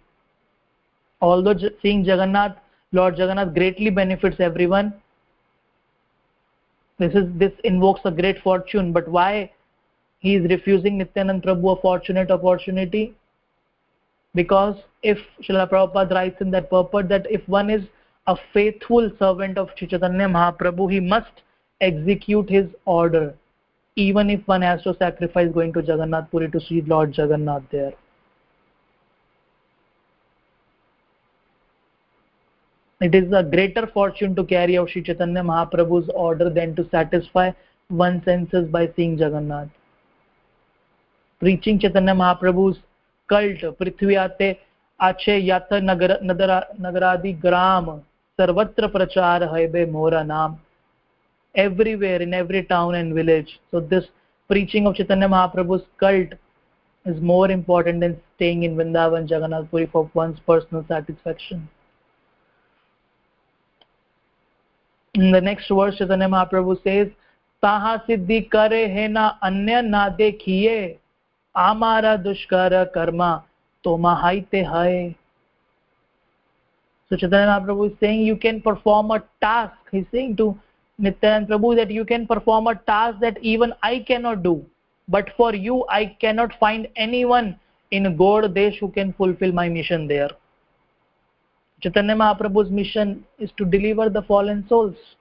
Speaker 2: Although seeing jagannath lord jagannath greatly benefits everyone this is this invokes a great fortune. But why he is refusing nityanand prabhu a fortunate opportunity because if Srila Prabhupada writes in that purport that if one is a faithful servant of Chaitanya Mahaprabhu, he must execute his order, even if one has to sacrifice going to Jagannath Puri to see Lord Jagannath there. It is a greater fortune to carry out Sri Chaitanya Mahaprabhu's order than to satisfy one's senses by seeing Jagannath. Preaching Chaitanya Mahaprabhu's cult पृथ्वी आते अच्छे यथ नगर नदरा नगरादि ग्राम सर्वत्र प्रचार है बे मोरा नाम। Everywhere in every town and village so this preaching of Chaitanya Mahaprabhu's cult is more important than staying in Vrindavan Jagannath Puri for one personal satisfaction In the next verse, Chaitanya Mahaprabhu says, Taha Siddhi Kare Hena Anya Na Dekhiye आमारा दुष्कर कर्मा तो महाइते है so chaitanya mahaprabhu is saying you can perform a task he's saying to nityanand prabhu that you can perform a task that even i cannot do but for you i cannot find anyone in god desh who can fulfill my mission there chaitanya mahaprabhu's mission is to deliver the fallen souls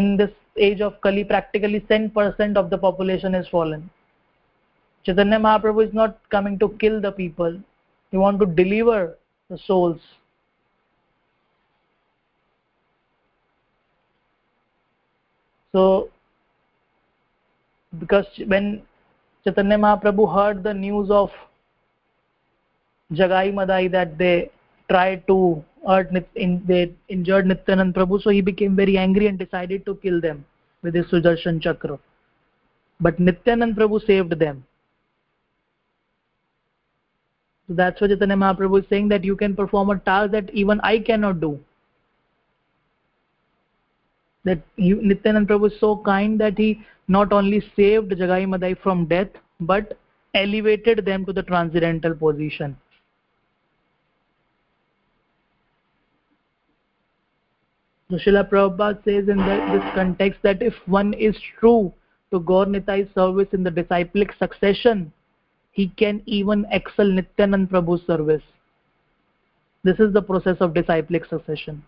Speaker 2: in this age of kali practically 10% of the population is fallen. Chaitanya mahaprabhu is not coming to kill the people. He want to deliver the souls. So because when chaitanya mahaprabhu heard the news of jagai madai that they tried to hurt in, they injured nityanand prabhu so he became very angry and decided to kill them with his sudarshan chakra but nityanand prabhu saved them so that's what Chaitanya Mahaprabhu is saying that you can perform a task that even I cannot do. That you, Nityanand Prabhu is so kind that he not only saved Jagai Madai from death, but elevated them to the transcendental position. So Srila Prabhupada says in the, this context that if one is true to Gaur Nitai's service in the disciplic succession, he can even excel nityanand prabhu's service. This is the process of disciplic succession.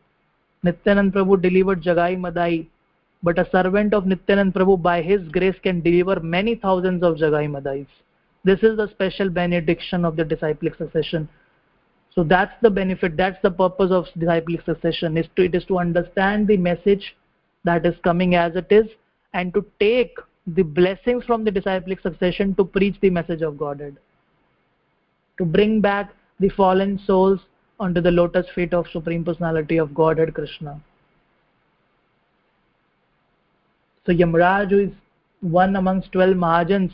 Speaker 2: Nityanand prabhu delivered jagai madai but a servant of nityanand prabhu by his grace can deliver many thousands of jagai madais. This is the special benediction of the disciplic succession so that's the benefit that's the purpose of disciplic succession is to it is to understand the message that is coming as it is and to take the blessings from the disciplic succession to preach the message of godhead. To bring back the fallen souls onto the lotus feet of supreme personality of godhead krishna. So yamraj is one amongst 12 mahajans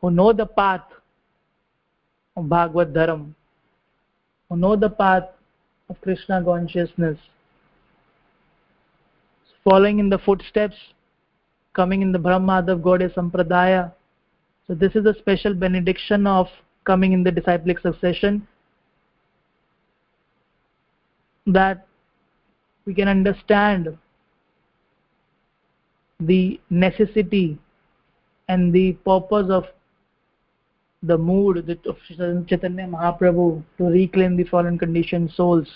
Speaker 2: who know the path of bhagavad dharam who know the path of krishna consciousness following in the footsteps coming in the Brahma Madhav Gaudiya Sampradaya. So this is a special benediction of coming in the disciplic succession that we can understand the necessity and the purpose of the mood of Chaitanya Mahaprabhu to reclaim the fallen conditioned souls.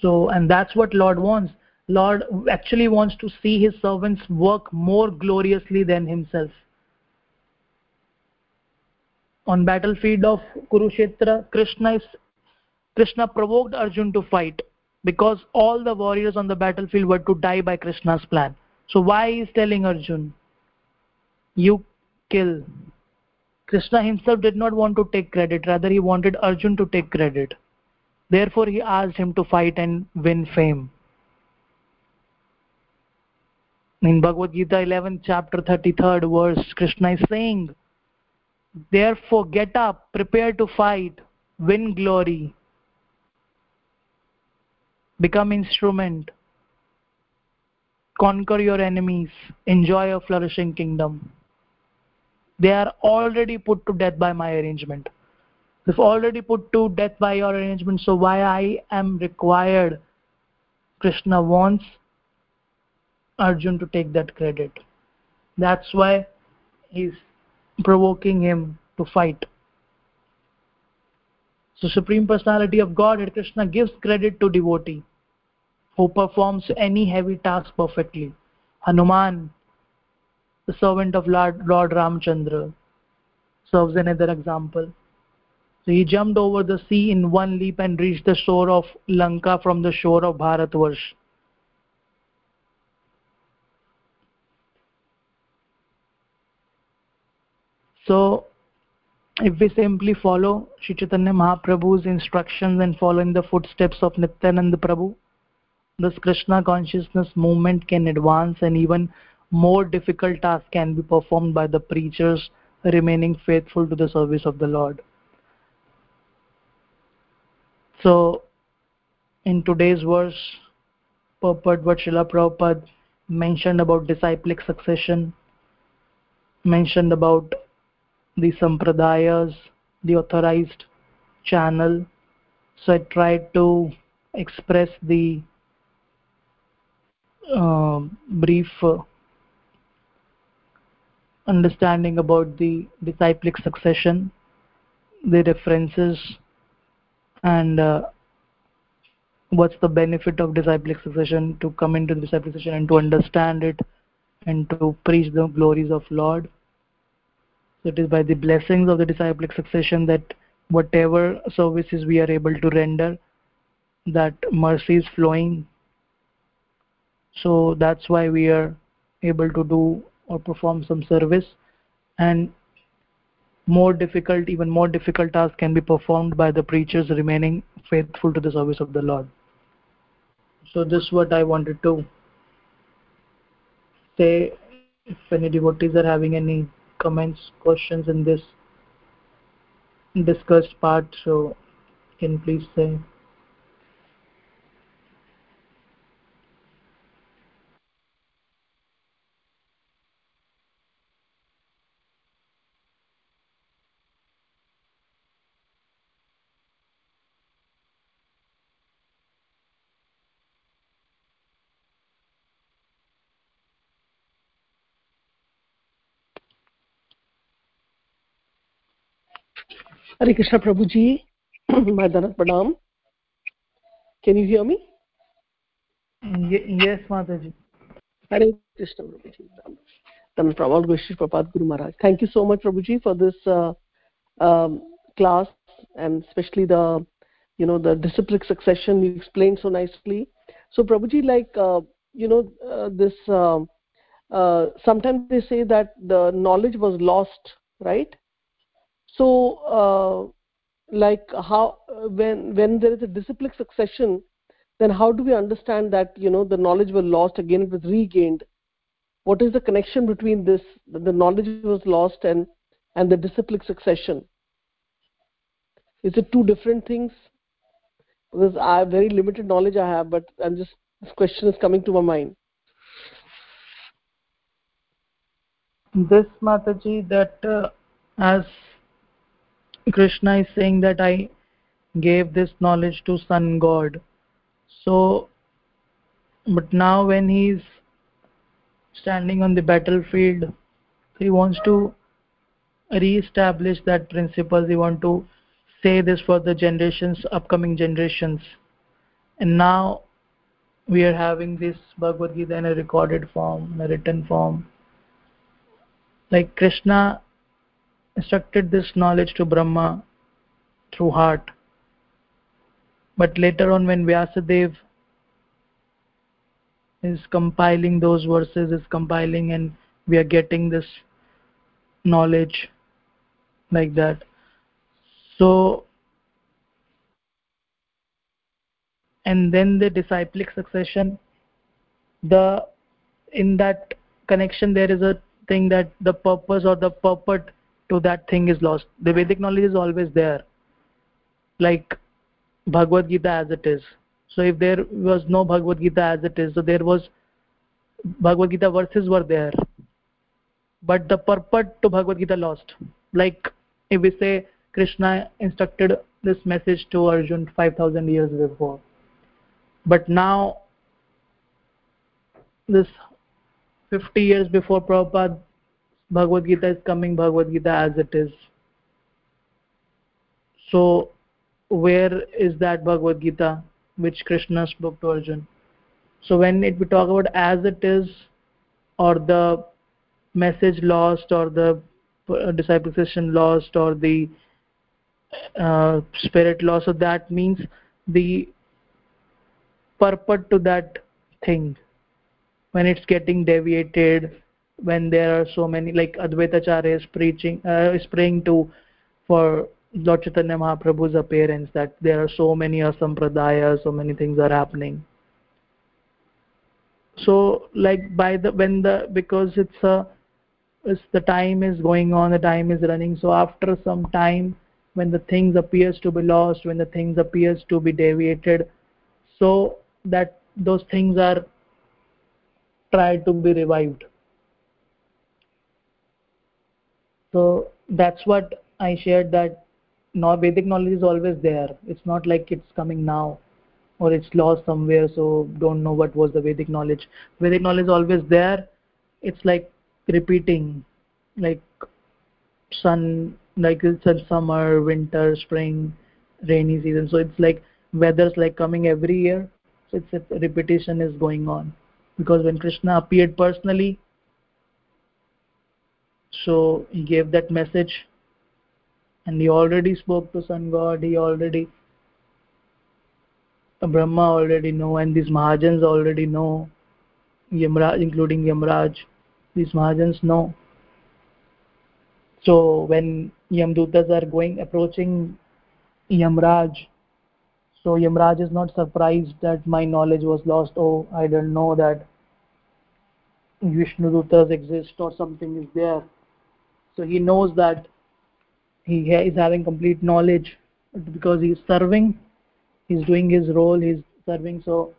Speaker 2: so and that's what lord wants. Lord actually wants to see his servants work more gloriously than himself. On battlefield of kurukshetra krishna is krishna provoked arjun to fight because all the warriors on the battlefield were to die by Krishna's plan. So why is telling Arjun, you kill? Krishna himself did not want to take credit, rather he wanted Arjun to take credit. Therefore he asked him to fight and win fame. In Bhagavad Gita 11th chapter 33rd verse, Krishna is saying, Therefore get up, prepare to fight, win glory, become instrument. Conquer your enemies. Enjoy a flourishing kingdom. They are already put to death by my arrangement. They've already put to death by your arrangement so why i am required? Krishna wants arjun to take that credit. That's why he's provoking him to fight so supreme personality of godhead krishna gives credit to devotee who performs any heavy task perfectly. Hanuman the servant of lord, lord ramchandra serves another example. So he jumped over the sea in one leap and reached the shore of lanka from the shore of bharatvarsh. So if we simply follow Sri Chaitanya Mahaprabhu's instructions and follow in the footsteps of Nityananda Prabhu, this Krishna consciousness movement can advance and even more difficult tasks can be performed by the preachers remaining faithful to the service of the Lord. So, in today's verse, purport what Prabhupada mentioned about disciplic succession, mentioned about the sampradayas, the authorized channel. So I tried to express the uh, brief uh, understanding about the disciplic succession, the references, and uh, what's the benefit of disciplic succession to come into the disciplic succession and to understand it and to preach the glories of Lord so it is by the blessings of the disciplic succession that whatever services we are able to render that mercy is flowing. So that's why we are able to do or perform some service. And more difficult even more difficult tasks can be performed by the preachers remaining faithful to the service of the lord. So this is what i wanted to say. If any devotees are having any comments questions in this discussed part so can please say
Speaker 3: Hare Krishna Prabhuji, Madhanat Pranam. Can you hear me?
Speaker 2: Y yes, Mataji.
Speaker 3: Hare Krishna Prabhuji. Dhamma Pramal Goshi Prabhat Guru Maharaj. Thank you so much Prabhuji for this uh, um, class and especially the you know the disciplic succession you explained so nicely. So Prabhuji like uh, you know uh, this sometimes they say that the knowledge was lost right so uh, like how when when there is a disciplic succession then how do we understand that you know the knowledge was lost? Again it was regained. What is the connection between this the knowledge was lost and and the disciplic succession? Is it two different things? Because i have very limited knowledge i have but i'm just this question is coming to my mind.
Speaker 2: This mataji that uh, as krishna is saying that i gave this knowledge to sun god. So but now when he's standing on the battlefield he wants to re-establish that principle. He want to say this for the generations upcoming generations. And now we are having this bhagavad gita in a recorded form in a written form. Like krishna instructed this knowledge to Brahma through heart. But later on when Vyasadev is compiling those verses, is compiling and we are getting this knowledge like that. So, and then the disciplic succession, the in that connection there is a thing that the purpose or the purport to that thing is lost. The vedic knowledge is always there like bhagavad gita as it is. So if there was no bhagavad gita as it is so there was bhagavad gita verses were there but the purport to bhagavad gita lost. Like if we say krishna instructed this message to arjun 5000 years before but now this 50 years before Prabhupada, Bhagavad Gita is coming Bhagavad Gita as it is. So, where is that Bhagavad Gita which Krishna spoke to Arjun? So, when it, we talk about as it is, or the message lost, or the disciplic succession lost, or the uh, spirit lost, so that means the purport to that thing when it's getting deviated when there are so many like advaitacharya is preaching uh, is praying to for lord chaitanya mahaprabhu's appearance that there are so many asampradayas so many things are happening. So like by the when the because it's a it's the time is going on the time is running so after some time when the things appears to be lost when the things appears to be deviated so that those things are tried to be revived so that's what i shared that vedic knowledge is always there. It's not like it's coming now or it's lost somewhere so don't know what was the vedic knowledge. Vedic knowledge is always there. It's like repeating like sun like it's a summer winter spring rainy season. So it's like weather's like coming every year. So it's a repetition is going on. Because when krishna appeared personally so he gave that message and he already spoke to sun god he already brahma already know and these mahajans already know yamraj including yamraj these mahajans know. So when yamdutas are going approaching yamraj so yamraj is not surprised that my knowledge was lost. Oh i don't know that vishnu dutas exist or something is there so he knows that he is having complete knowledge because he is serving he's doing his role he's serving. So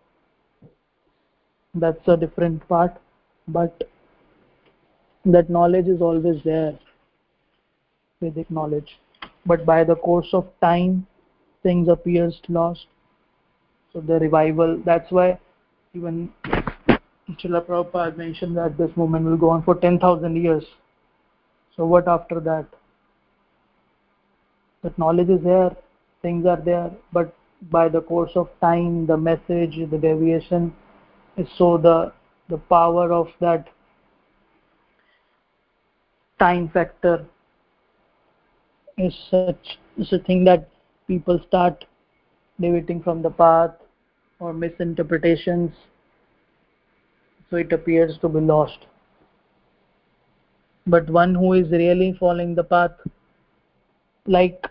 Speaker 2: that's a different part. But that knowledge is always there vedic knowledge. But by the course of time things appears lost. So the revival that's why even Srila Prabhupada mentioned that this movement will go on for 10,000 years so what after that? That knowledge is there things are there but by the course of time the message the deviation is so the the power of that time factor is such is a thing that people start deviating from the path or misinterpretations. So it appears to be lost but one who is really following the path like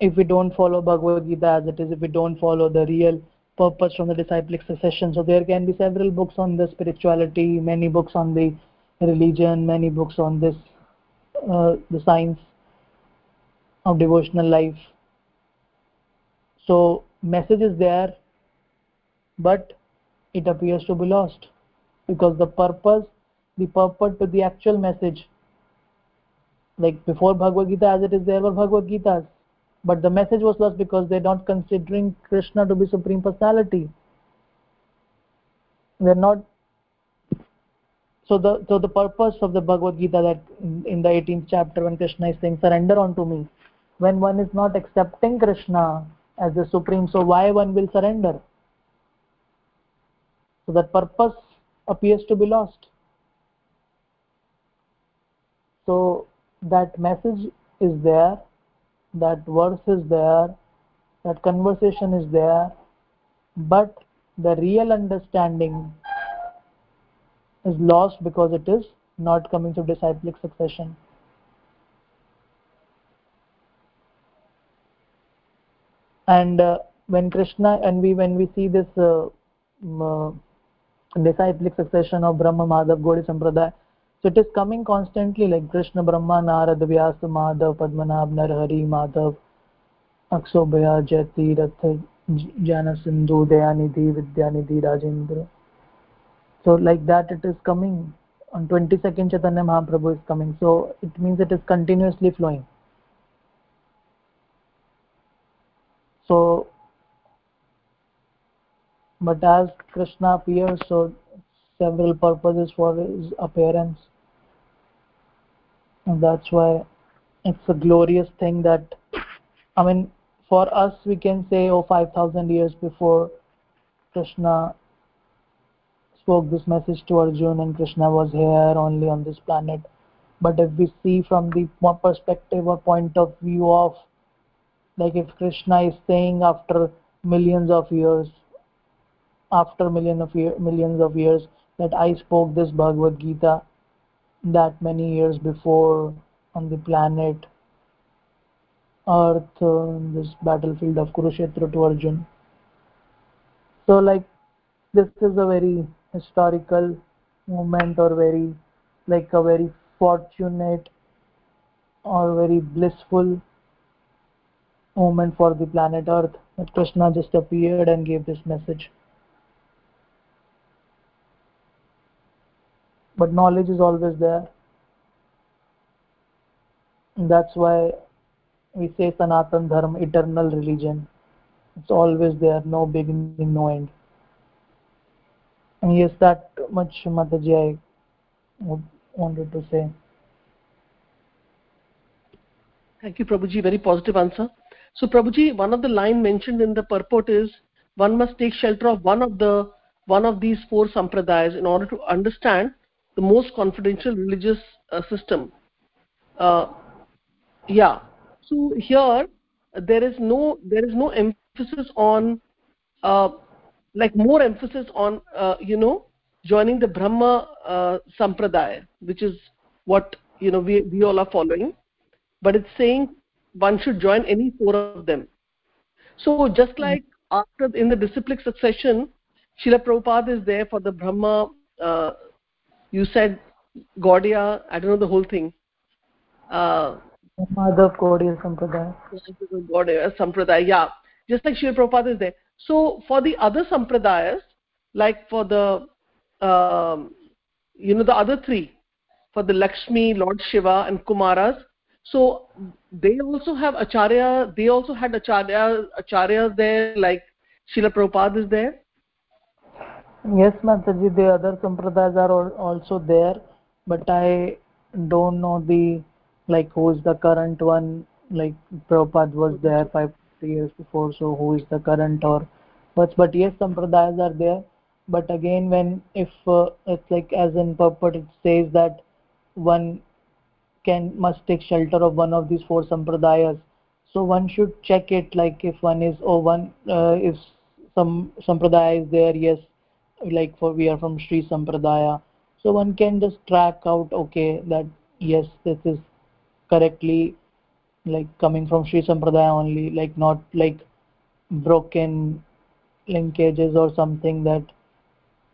Speaker 2: if we don't follow bhagavad gita as it is if we don't follow the real purpose from the disciplic succession so there can be several books on the spirituality many books on the religion many books on this uh, the science of devotional life. So message is there but it appears to be lost because the purpose the purpose to the actual message. Like before bhagavad gita as it is there were bhagavad gitas. But the message was lost because they're not considering krishna to be supreme personality. They're not so the so the purpose of the bhagavad gita that in, in the 18th chapter when krishna is saying surrender unto me when one is not accepting krishna as the supreme so why one will surrender? So that purpose appears to be lost so that message is there that verse is there that conversation is there but the real understanding is lost because it is not coming to disciplic succession. And uh, when krishna and we when we see this uh, uh, disciplic succession of brahma madhav gaudiya sampradaya so it is coming constantly like krishna brahma narad vyasa madhav padmanabh narhari madhav aksobhaya jati rath jana sindhu dayanidhi vidyanidhi rajendra so like that it is coming on 22nd chaitanya mahaprabhu is coming so it means it is continuously flowing so but as krishna appears so several purposes for his appearance. And that's why it's a glorious thing that i mean for us we can say oh 5000 years before krishna spoke this message to arjun and krishna was here only on this planet. But if we see from the perspective or point of view of like if krishna is saying after millions of years after million of year, millions of years that i spoke this bhagavad gita that many years before on the planet earth uh, this battlefield of kurukshetra to arjun. So like this is a very historical moment or very like a very fortunate or very blissful moment for the planet earth that krishna just appeared and gave this message but knowledge is always there. And that's why we say sanatan dharma eternal religion. It's always there no beginning no end. And yes that much mataji i wanted to say.
Speaker 3: Thank you prabhuji. Very positive answer. So prabhuji one of the line mentioned in the purport is one must take shelter of one of the one of these four sampradayas in order to understand the most confidential religious uh, system. Uh, yeah. So here there is no there is no emphasis on uh, like more emphasis on uh, you know joining the brahma uh, sampradaya which is what you know we we all are following. But it's saying one should join any four of them. So just hmm. like after in the disciplic succession Srila Prabhupada is there for the Brahma uh, you said Gaudiya, I don't know the whole thing. Uh,
Speaker 2: Madhav Gaudiya Sampradaya.
Speaker 3: Gaudiya Sampradaya, yeah. Just like Srila Prabhupada is there. So for the other Sampradayas, like for the, um, you know, the other three, for the Lakshmi, Lord Shiva and Kumaras, so they also have Acharya, they also had Acharya, Acharyas there, like Srila Prabhupada is there
Speaker 2: yes mataji the other sampradayas are also there but i don't know the like who is the current one like Prabhupada was there five years before so who is the current or but but yes sampradayas are there. But again when if uh, it's like as in purport it says that one can must take shelter of one of these four sampradayas. So one should check it like if one is oh, one uh, if some sampradaya is there yes like for we are from Sri Sampradaya. So one can just track out, okay, that yes, this is correctly like coming from Sri Sampradaya only, like not like broken linkages or something that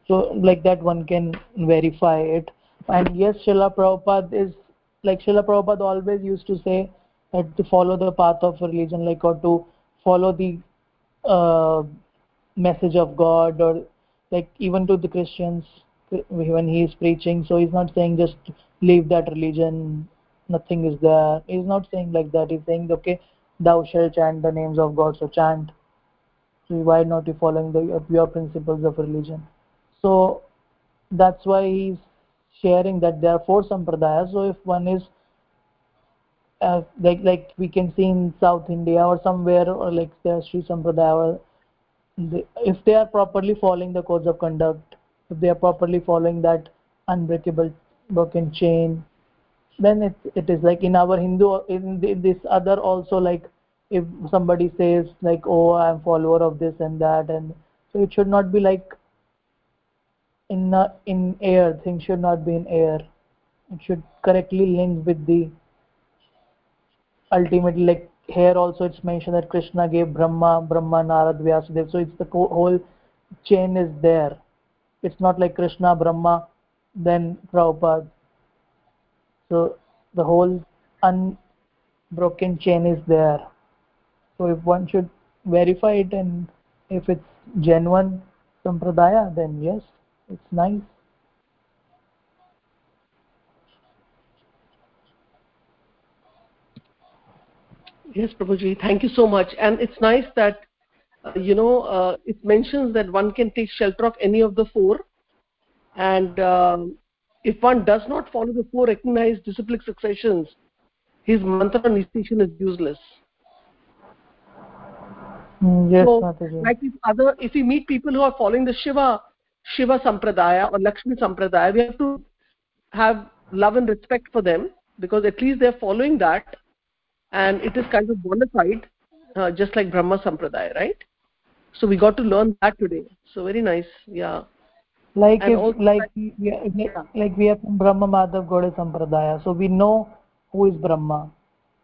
Speaker 2: so like that one can verify it. And yes, Srila Prabhupada is like Srila Prabhupada always used to say that to follow the path of religion, like or to follow the uh, message of God or like even to the christians when he is preaching so he's not saying just leave that religion nothing is there. He's not saying like that. He's saying okay thou shalt chant the names of god. So chant. So why not you following the pure principles of religion? So that's why he's sharing that there are four sampradayas. So if one is uh, like like we can see in south india or somewhere or like there's Sri Sampradaya if they are properly following the codes of conduct if they are properly following that unbreakable broken chain then it, it is like in our hindu in, this other also like if somebody says like oh i am follower of this and that and so it should not be like in in air things should not be in air. It should correctly link with the ultimately like here also it's mentioned that krishna gave brahma brahma narad vyasadeva. So it's the whole chain is there. It's not like krishna brahma then prabhupada. So the whole unbroken chain is there. So if one should verify it and if it's genuine sampradaya then yes it's nice
Speaker 3: yes prabhuji thank you so much. And it's nice that uh, you know uh, it mentions that one can take shelter of any of the four. And uh, if one does not follow the four recognized disciplic successions his mantra initiation is useless.
Speaker 2: Mm, yes
Speaker 3: so,
Speaker 2: Mataji.
Speaker 3: like if other if we meet people who are following the shiva shiva sampradaya or lakshmi sampradaya we have to have love and respect for them because at least they're following that and it is kind of bona fide uh, just like brahma sampradaya right? So we got to learn that today. So very nice yeah.
Speaker 2: Like
Speaker 3: And
Speaker 2: if like are, like we are from brahma madhav goda sampradaya. So we know who is brahma.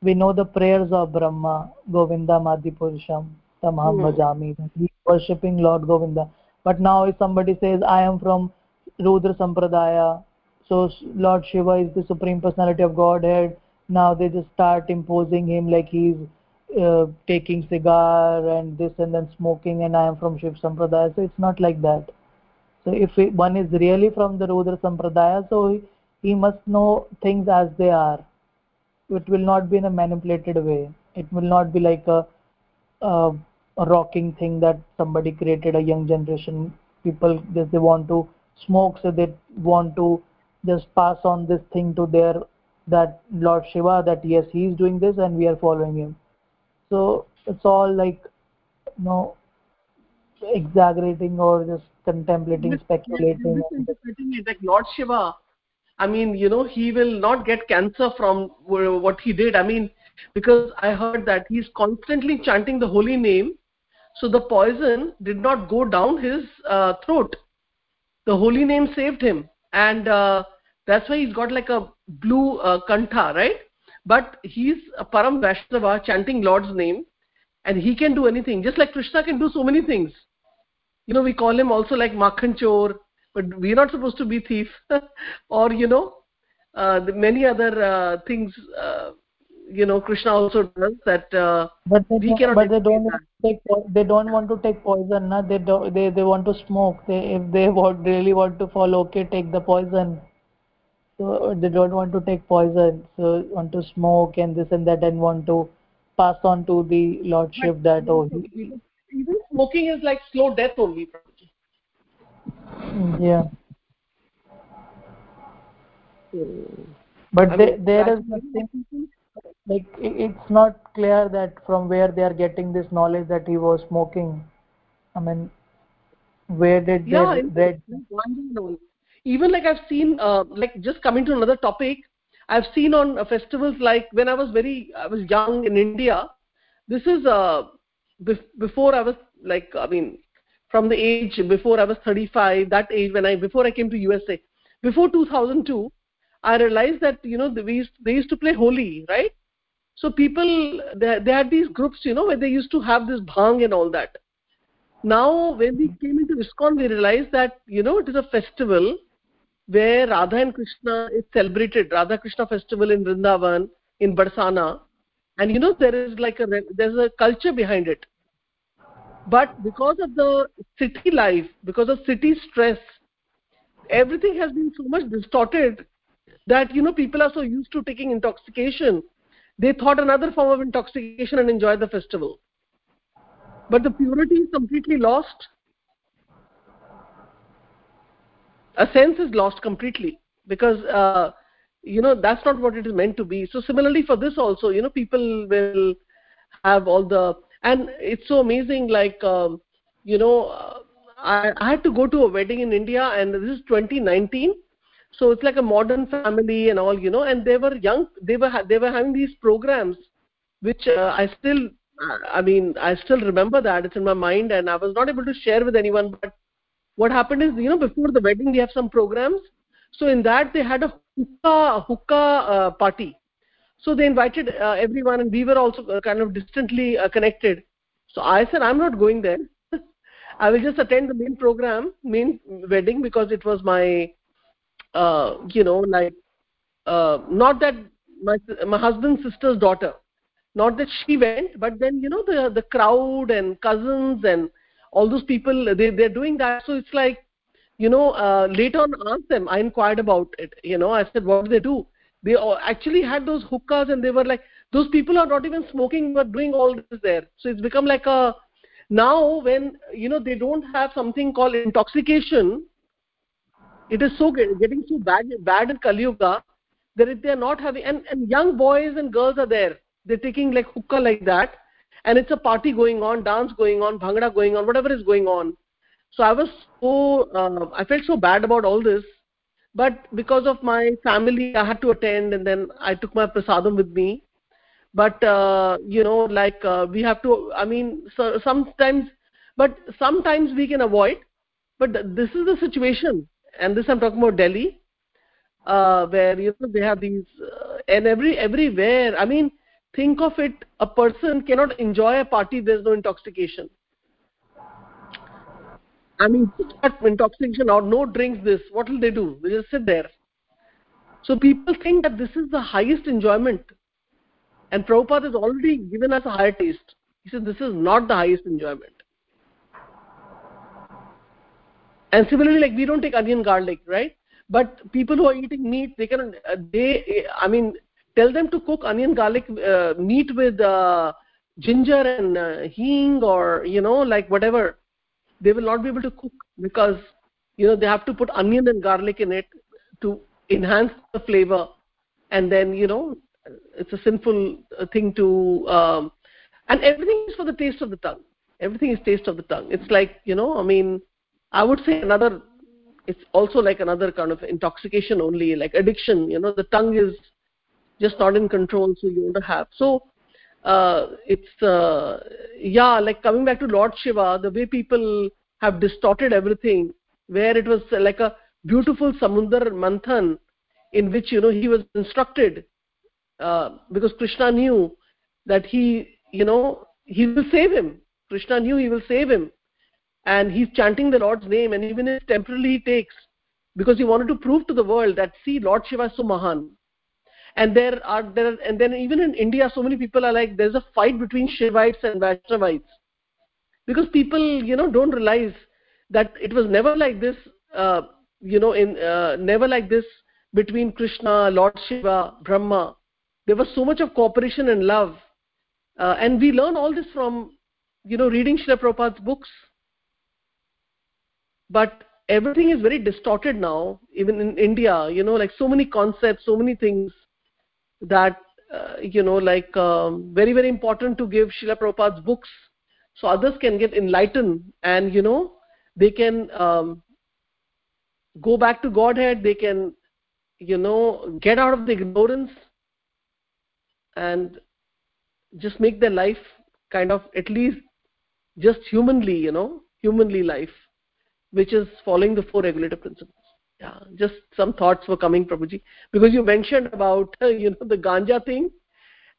Speaker 2: We know the prayers of brahma govindam adipurusham tamaham
Speaker 3: Hmm.
Speaker 2: bhajami. That we are worshipping lord govinda. But now if somebody says i am from rudra sampradaya so lord shiva is the supreme personality of godhead now they just start imposing him like he's uh, taking cigar and this and then smoking and i am from shiv sampradaya so it's not like that so if one is really from the Rudra Sampradaya, so he, must know things as they are. It will not be in a manipulated way. It will not be like a, a, a rocking thing that somebody created a young generation. People just they want to smoke, so they want to just pass on this thing to their that Lord Shiva that yes he is doing this and we are following him. So it's all like you know exaggerating or just contemplating, speculating. and
Speaker 3: Misinterpreting it like lord shiva i mean you know he will not get cancer from what he did i mean because i heard that he's constantly chanting the holy name so the poison did not go down his uh, throat the holy name saved him and uh, that's why he's got like a blue uh, kantha right but he's a param vaishnava chanting lord's name and he can do anything just like krishna can do so many things you know we call him also like makhan chor but we're not supposed to be thief or you know uh, the many other uh, things uh, you know krishna also does that uh,
Speaker 2: But they
Speaker 3: We cannot
Speaker 2: but they don't
Speaker 3: that.
Speaker 2: take they don't want to take poison. Na? They don't they they want to smoke. They if they want really want to follow, okay, take the poison. So uh, they don't want to take poison. So want to smoke and this and that and want to pass on to the lordship that oh
Speaker 3: even smoking is like slow death only mm,
Speaker 2: yeah. But
Speaker 3: I mean,
Speaker 2: there is nothing like it's not clear that from where they are getting this knowledge that he was smoking. I mean, where did they
Speaker 3: yeah in-
Speaker 2: read?
Speaker 3: Even like i've seen uh, like just coming to another topic i've seen on uh, festivals like when i was very i was young in india this is uh, bef- before i was like i mean from the age before i was 35 that age when i before i came to usa before 2002 i realized that you know they used, they used to play holi right? So people they, they had these groups you know where they used to have this bhang and all that. Now when we came into ISKCON we realized that you know it is a festival where Radha and Krishna is celebrated Radha Krishna festival in Vrindavan in Barsana. And you know there is like a there's a culture behind it. But because of the city life because of city stress everything has been so much distorted that you know people are so used to taking intoxication. They thought another form of intoxication and enjoy the festival. But the purity is completely lost a sense is lost completely because uh, you know that's not what it is meant to be. So similarly for this also you know people will have all the and it's so amazing like um, you know uh, I, I had to go to a wedding in india and this is 2019 so it's like a modern family and all you know and they were young they were they were having these programs which uh, i still i mean i still remember that. It's in my mind and i was not able to share with anyone but what happened is you know before the wedding we have some programs. So in that they had a hookah hookah uh, party. So they invited uh, everyone and we were also uh, kind of distantly uh, connected. So i said i'm not going there. I will just attend the main program, main wedding because it was my, uh, you know, like, uh, not that my my husband's sister's daughter, not that she went, but then you know the the crowd and cousins and all those people they they're doing that, so it's like, you know, uh, later on asked them. I inquired about it. You know, I said, what do they do? They actually had those hookahs and they were like, those people are not even smoking but doing all this there. So it's become like a now when you know they don't have something called intoxication it is so getting so bad bad in kali yuga that if they are not having and, and young boys and girls are there they're taking like hookah like that and it's a party going on dance going on bhangra going on whatever is going on. So i was so uh, i felt so bad about all this. But because of my family i had to attend and then i took my prasadam with me. But uh, you know like uh, we have to i mean so sometimes but sometimes we can avoid. But this is the situation. And this i'm talking about delhi uh, where you know they have these uh, and every everywhere. I mean think of it a person cannot enjoy a party there's no intoxication i mean intoxication or no drinks this what will they do they just sit there so people think that this is the highest enjoyment and Prabhupada has already given us a higher taste. He said this is not the highest enjoyment. And similarly, like we don't take onion garlic, right? But people who are eating meat, they can, uh, they, I mean, tell them to cook onion garlic uh, meat with uh, ginger and uh, hing or, you know, like whatever. They will not be able to cook because, you know, they have to put onion and garlic in it to enhance the flavor. And then, you know, it's a sinful uh, thing to um, and everything is for the taste of the tongue everything is taste of the tongue it's like you know i mean i would say another it's also like another kind of intoxication only like addiction you know the tongue is just not in control so you want to have. So uh, it's uh, yeah like coming back to lord shiva the way people have distorted everything where it was like a beautiful samundar manthan in which you know he was instructed uh, because krishna knew that he you know he will save him. Krishna knew he will save him. And he's chanting the lord's name and even if temporarily he takes because he wanted to prove to the world that see lord shiva is so mahan and there are there and then even in india so many people are like there's a fight between shivites and vaishnavites. Because people you know don't realize that it was never like this uh, you know in uh, never like this between krishna lord shiva brahma. There was so much of cooperation and love. Uh, and we learn all this from you know reading Srila Prabhupada's books. But everything is very distorted now even in India you know like so many concepts so many things that uh, you know like um, very very important to give Srila Prabhupada's books so others can get enlightened and you know they can um, go back to Godhead they can you know get out of the ignorance and just make their life kind of at least just humanly you know humanly life which is following the four regulative principles yeah just some thoughts were coming prabhuji. Because you mentioned about you know the ganja thing.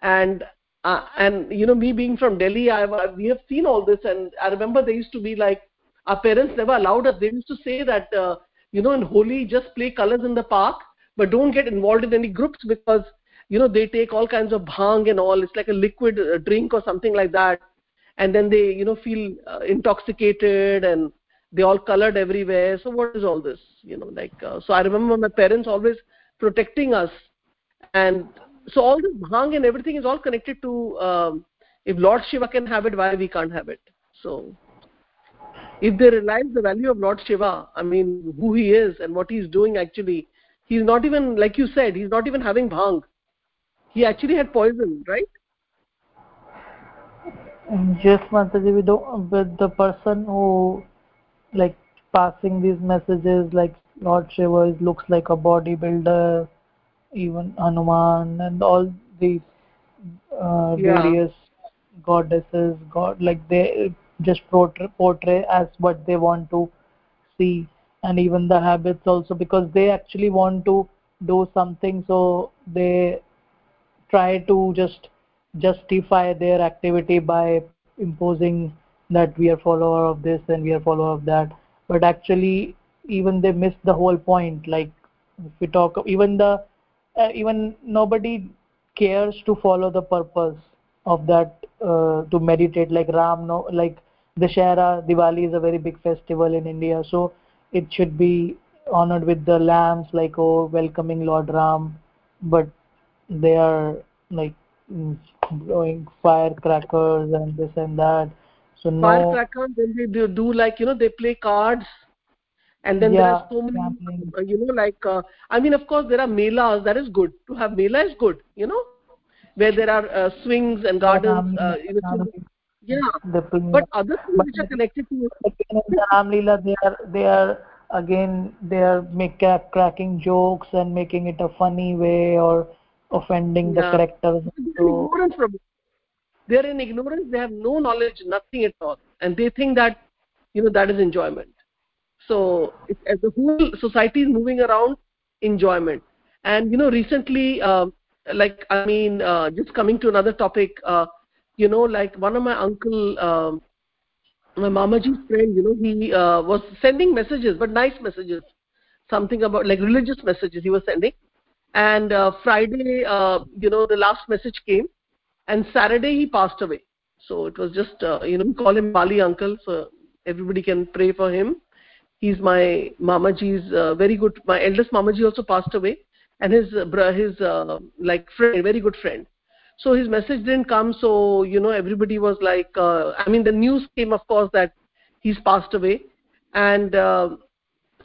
Speaker 3: And uh, and you know me being from delhi I, we have seen all this. And i remember they used to be like our parents never allowed us. They used to say that uh, you know in holi just play colors in the park but don't get involved in any groups because you know they take all kinds of bhang and all. It's like a liquid uh, drink or something like that. And then they you know feel uh, intoxicated and they all colored everywhere. So what is all this you know like uh, so i remember my parents always protecting us. And so all this bhang and everything is all connected to um, if lord shiva can have it why we can't have it? So if they realize the value of lord shiva i mean who he is and what he's doing actually he's not even like you said he's not even having bhang. He actually had poison right?
Speaker 2: Yes mataji we don't with the person who like passing these messages like lord shiva looks like a bodybuilder even hanuman and all these uh, yeah. various goddesses god like they just portray, portray as what they want to see and even the habits also because they actually want to do something so they try to just justify their activity by imposing that we are follower of this and we are follower of that. But actually even they miss the whole point. Like if we talk even the uh, even nobody cares to follow the purpose of that uh, to meditate. Like ram no like Dashera, Diwali is a very big festival in India, so it should be honored with the lamps, like oh, welcoming Lord Ram, but they are like mm, blowing firecrackers and this and that. So no
Speaker 3: firecrackers. Then they do, do like you know they play cards, and then
Speaker 2: Yeah,
Speaker 3: there are so many
Speaker 2: gambling.
Speaker 3: uh, you know like uh, I mean of course there are melas. That is good to have mela is good. You know where there are uh, swings and gardens. Uh, you know, yeah,
Speaker 2: the
Speaker 3: but other things
Speaker 2: But-
Speaker 3: which are connected to
Speaker 2: again in the Ramlila, they are they are again they are make cracking jokes and making it a funny way or offending the characters. So
Speaker 3: Prabhu. They're in ignorance. They have no knowledge, nothing at all, and they think that you know that is enjoyment. So it, as the whole society is moving around enjoyment, and you know recently, um, like I mean, uh, just coming to another topic, uh, you know, like one of my uncle, um, my mamaji's friend, you know, he uh, was sending messages, but nice messages, something about like religious messages he was sending and uh, friday uh, you know the last message came and saturday he passed away. So it was just uh, you know we call him bali uncle so everybody can pray for him. He's my mamaji's uh, very good my eldest mamaji also passed away. And his uh, his uh, like friend very good friend. So his message didn't come so you know everybody was like uh, i mean the news came of course that he's passed away. And uh,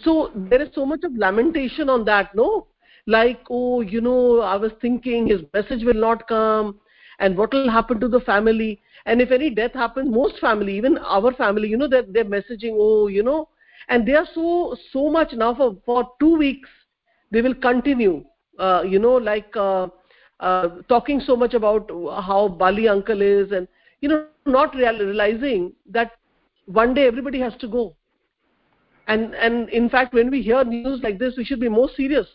Speaker 3: so there is so much of lamentation on that no? Like oh you know i was thinking his message will not come and what will happen to the family. And if any death happens most family even our family you know that they're messaging oh you know and they are so so much now for for 2 weeks they will continue uh, you know like uh, uh, talking so much about how bali uncle is and you know not real, realizing that one day everybody has to go. And and in fact when we hear news like this we should be more serious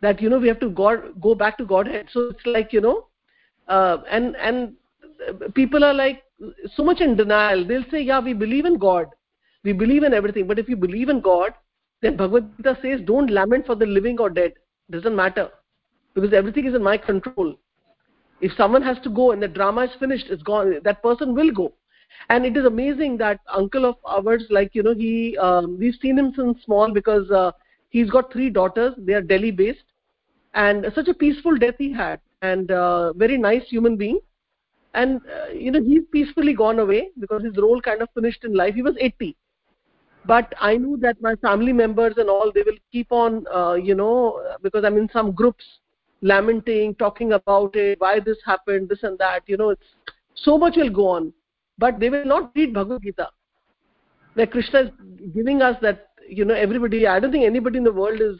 Speaker 3: that you know we have to go, go back to godhead. So it's like you know uh, and and people are like so much in denial. They'll say yeah we believe in god. We believe in everything. But if you believe in god then bhagavad gita says don't lament for the living or dead. Doesn't matter. Because everything is in my control. If someone has to go and the drama is finished it's gone. That person will go. And it is amazing that uncle of ours like you know he um, we've seen him since small because uh, he's got three daughters. They are delhi based and such a peaceful death he had and uh, very nice human being. And uh, you know he's peacefully gone away because his role kind of finished in life. He was 80 but i knew that my family members and all they will keep on uh, you know because i'm in some groups lamenting talking about it why this happened this and that you know it's so much will go on. But they will not read bhagavad gita where krishna is giving us that you know everybody i don't think anybody in the world is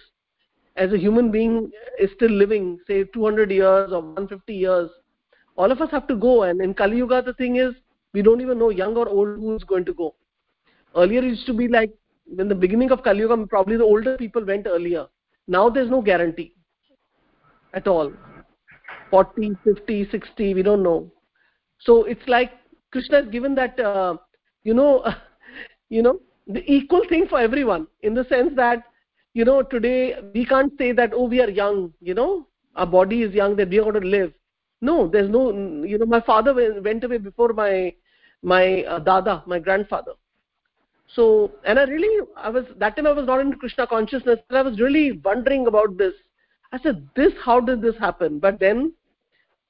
Speaker 3: as a human being is still living say 200 years or 150 years all of us have to go. And in kali yuga the thing is we don't even know young or old who is going to go. Earlier it used to be like in the beginning of kali yuga probably the older people went earlier. Now there's no guarantee at all. 40 50 60 we don't know. So it's like krishna has given that uh, you know you know the equal thing for everyone in the sense that you know today we can't say that oh we are young you know our body is young that we are going to live no there's no you know my father went away before my my uh, dada my grandfather so and i really i was that time i was not in krishna consciousness and i was really wondering about this i said this how did this happen but then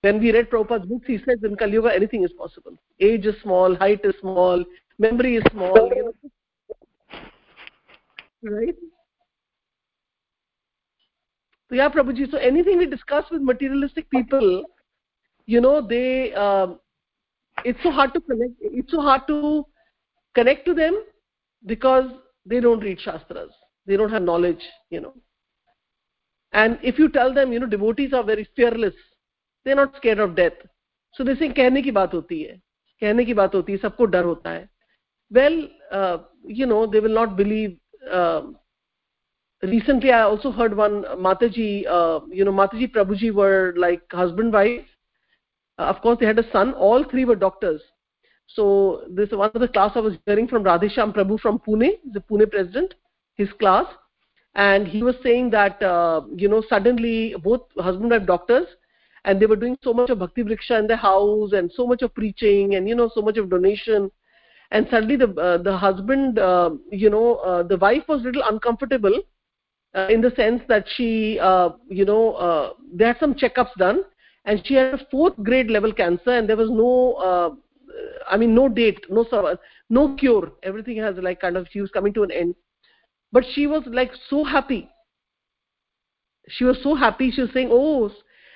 Speaker 3: when we read Prabhupada's books, he says in Kali Yuga anything is possible. Age is small, height is small, memory is small, you know. Right? So yeah, Prabhuji, so anything we discuss with materialistic people, you know, they, um, it's so hard to connect, it's so hard to connect to them because they don't read Shastras. They don't have knowledge, you know. And if you tell them, you know, devotees are very fearless, they're not scared of death. So they say कहने की बात होती है कहने की बात होती है सबको डर होता है well uh, you know they will not believe uh, recently i also heard one mataji uh, you know mataji prabhuji were like husband wife. Uh, of course they had a son. All three were doctors. So this one of the class i was hearing from radheshyam prabhu from pune the pune president his class. And he was saying that uh, you know suddenly both husband and doctors and they were doing so much of bhakti vriksha in the house and so much of preaching and you know so much of donation. And suddenly the uh, the husband uh, you know uh, the wife was a little uncomfortable uh, in the sense that she uh, you know uh, they had some checkups done and she had a fourth grade level cancer and there was no i mean no date no no cure. Everything has like kind of she was coming to an end. But she was like so happy. She was so happy. She was saying oh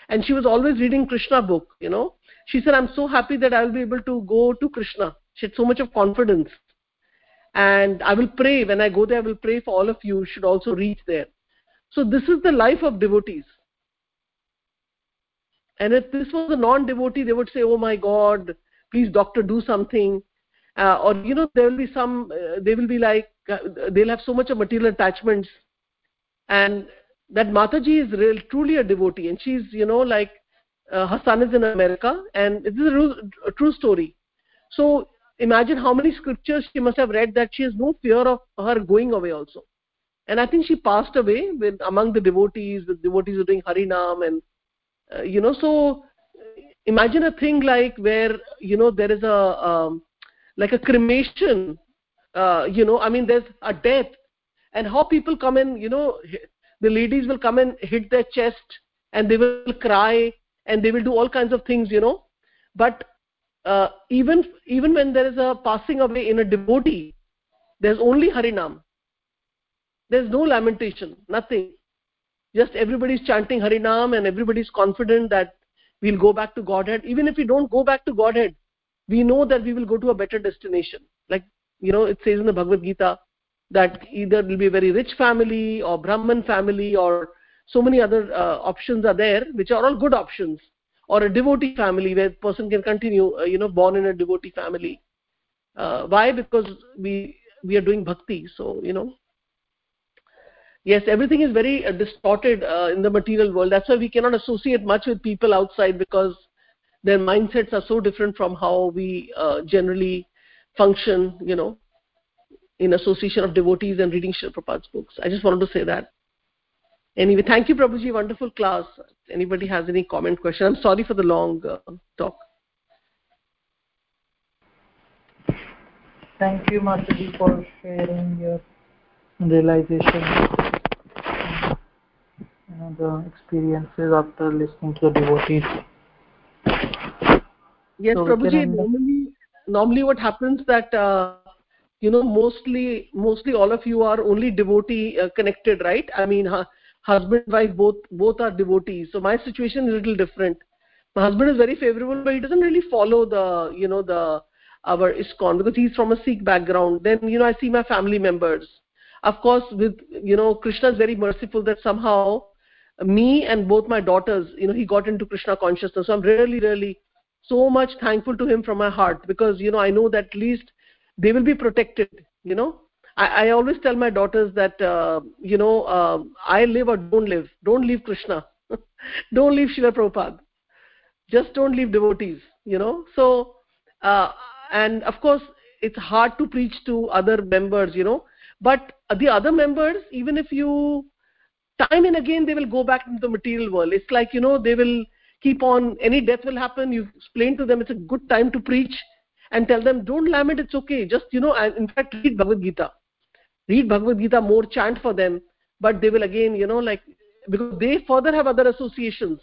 Speaker 3: and she was always reading krishna book you know. She said i'm so happy that i will be able to go to krishna. She had so much of confidence and i will pray. When i go there i will pray for all of you. Should also reach there. So this is the life of devotees. And if this was a non devotee they would say oh my god please doctor do something. Uh, or you know there will be some uh, they will be like uh, they'll have so much of material attachments. And that mataji is real truly a devotee. And she's you know like uh, her son is in america. And it is a, a true story. So imagine how many scriptures she must have read that she has no fear of her going away also. And i think she passed away with among the devotees the devotees are doing harinam and uh, you know so imagine a thing like where you know there is a um, like a cremation uh, you know i mean there's a death. And how people come in you know the ladies will come and hit their chest and they will cry and they will do all kinds of things you know. But uh, even even when there is a passing away in a devotee there's only harinam. There's no lamentation nothing. Just everybody's chanting harinam and everybody's confident that we'll go back to godhead. Even if we don't go back to godhead we know that we will go to a better destination. Like you know it says in the bhagavad gita that either it will be a very rich family or brahman family or so many other uh, options are there which are all good options or a devotee family where person can continue uh, you know born in a devotee family. Uh, why? Because we we are doing bhakti so you know. Yes everything is very uh, distorted uh, in the material world. That's why we cannot associate much with people outside because their mindsets are so different from how we uh, generally function you know in association of devotees and reading Srila Prabhupada's books. I just wanted to say that anyway thank you prabhuji. Wonderful class. Anybody has any comment question? I'm sorry for the long uh, talk.
Speaker 2: Thank you mataji for sharing your realization you know the experiences after listening to the devotees.
Speaker 3: Yes so prabhuji normally normally what happens that uh, you know mostly mostly all of you are only devotee uh, connected right? I mean uh, husband wife both both are devotees. So my situation is a little different. My husband is very favorable but he doesn't really follow the you know the our ISKCON because he's from a sikh background. Then you know i see my family members. Of course with you know krishna is very merciful that somehow me and both my daughters you know he got into krishna consciousness. So i'm really really so much thankful to him from my heart because you know i know that at least they will be protected you know i, I always tell my daughters that uh, you know uh, i live or don't live don't leave krishna. Don't leave Srila Prabhupada. Just don't leave devotees you know. So uh, and of course it's hard to preach to other members you know. But the other members even if you time and again they will go back into the material world. It's like you know they will keep on any death will happen you explain to them it's a good time to preach and tell them don't lament it's okay. Just you know in fact read bhagavad gita read bhagavad gita more chant for them but they will again you know like because they further have other associations.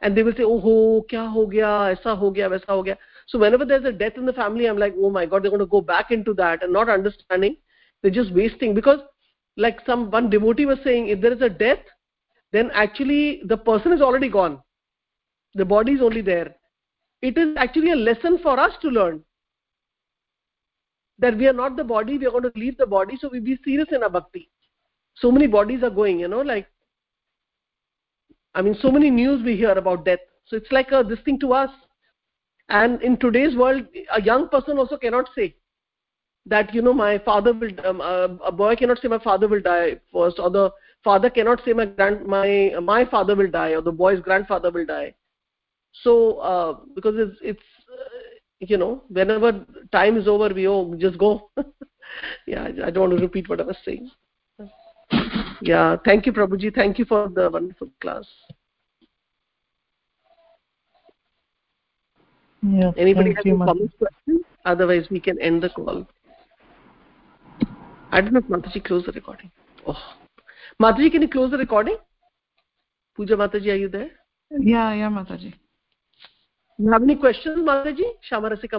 Speaker 3: And they will say oh ho kya ho gaya? Aisa ho gaya waisa ho gaya. So whenever there's a death in the family i'm like oh my god they're going to go back into that and not understanding. They're just wasting. Because like some one devotee was saying if there is a death then actually the person is already gone. The body is only there. It is actually a lesson for us to learn that we are not the body we are going to leave the body so we be serious in our bhakti. So many bodies are going you know like i mean so many news we hear about death. So it's like a this thing to us. And in today's world a young person also cannot say that you know my father will um, uh, a boy cannot say my father will die first or the father cannot say my grand my my father will die or the boy's grandfather will die. So uh, because it's, it's you know whenever time is over we oh just go. Yeah i don't want to repeat what i was saying. Yeah thank you prabhuji. Thank you for the wonderful class.
Speaker 2: Yeah
Speaker 3: anybody have any comments questions? Otherwise we can end the call. I don't know if mataji close the recording. Oh. Mataji can you close the recording? Puja mataji are you there?
Speaker 1: Yeah yeah mataji
Speaker 3: you have any questions mataji shamarasika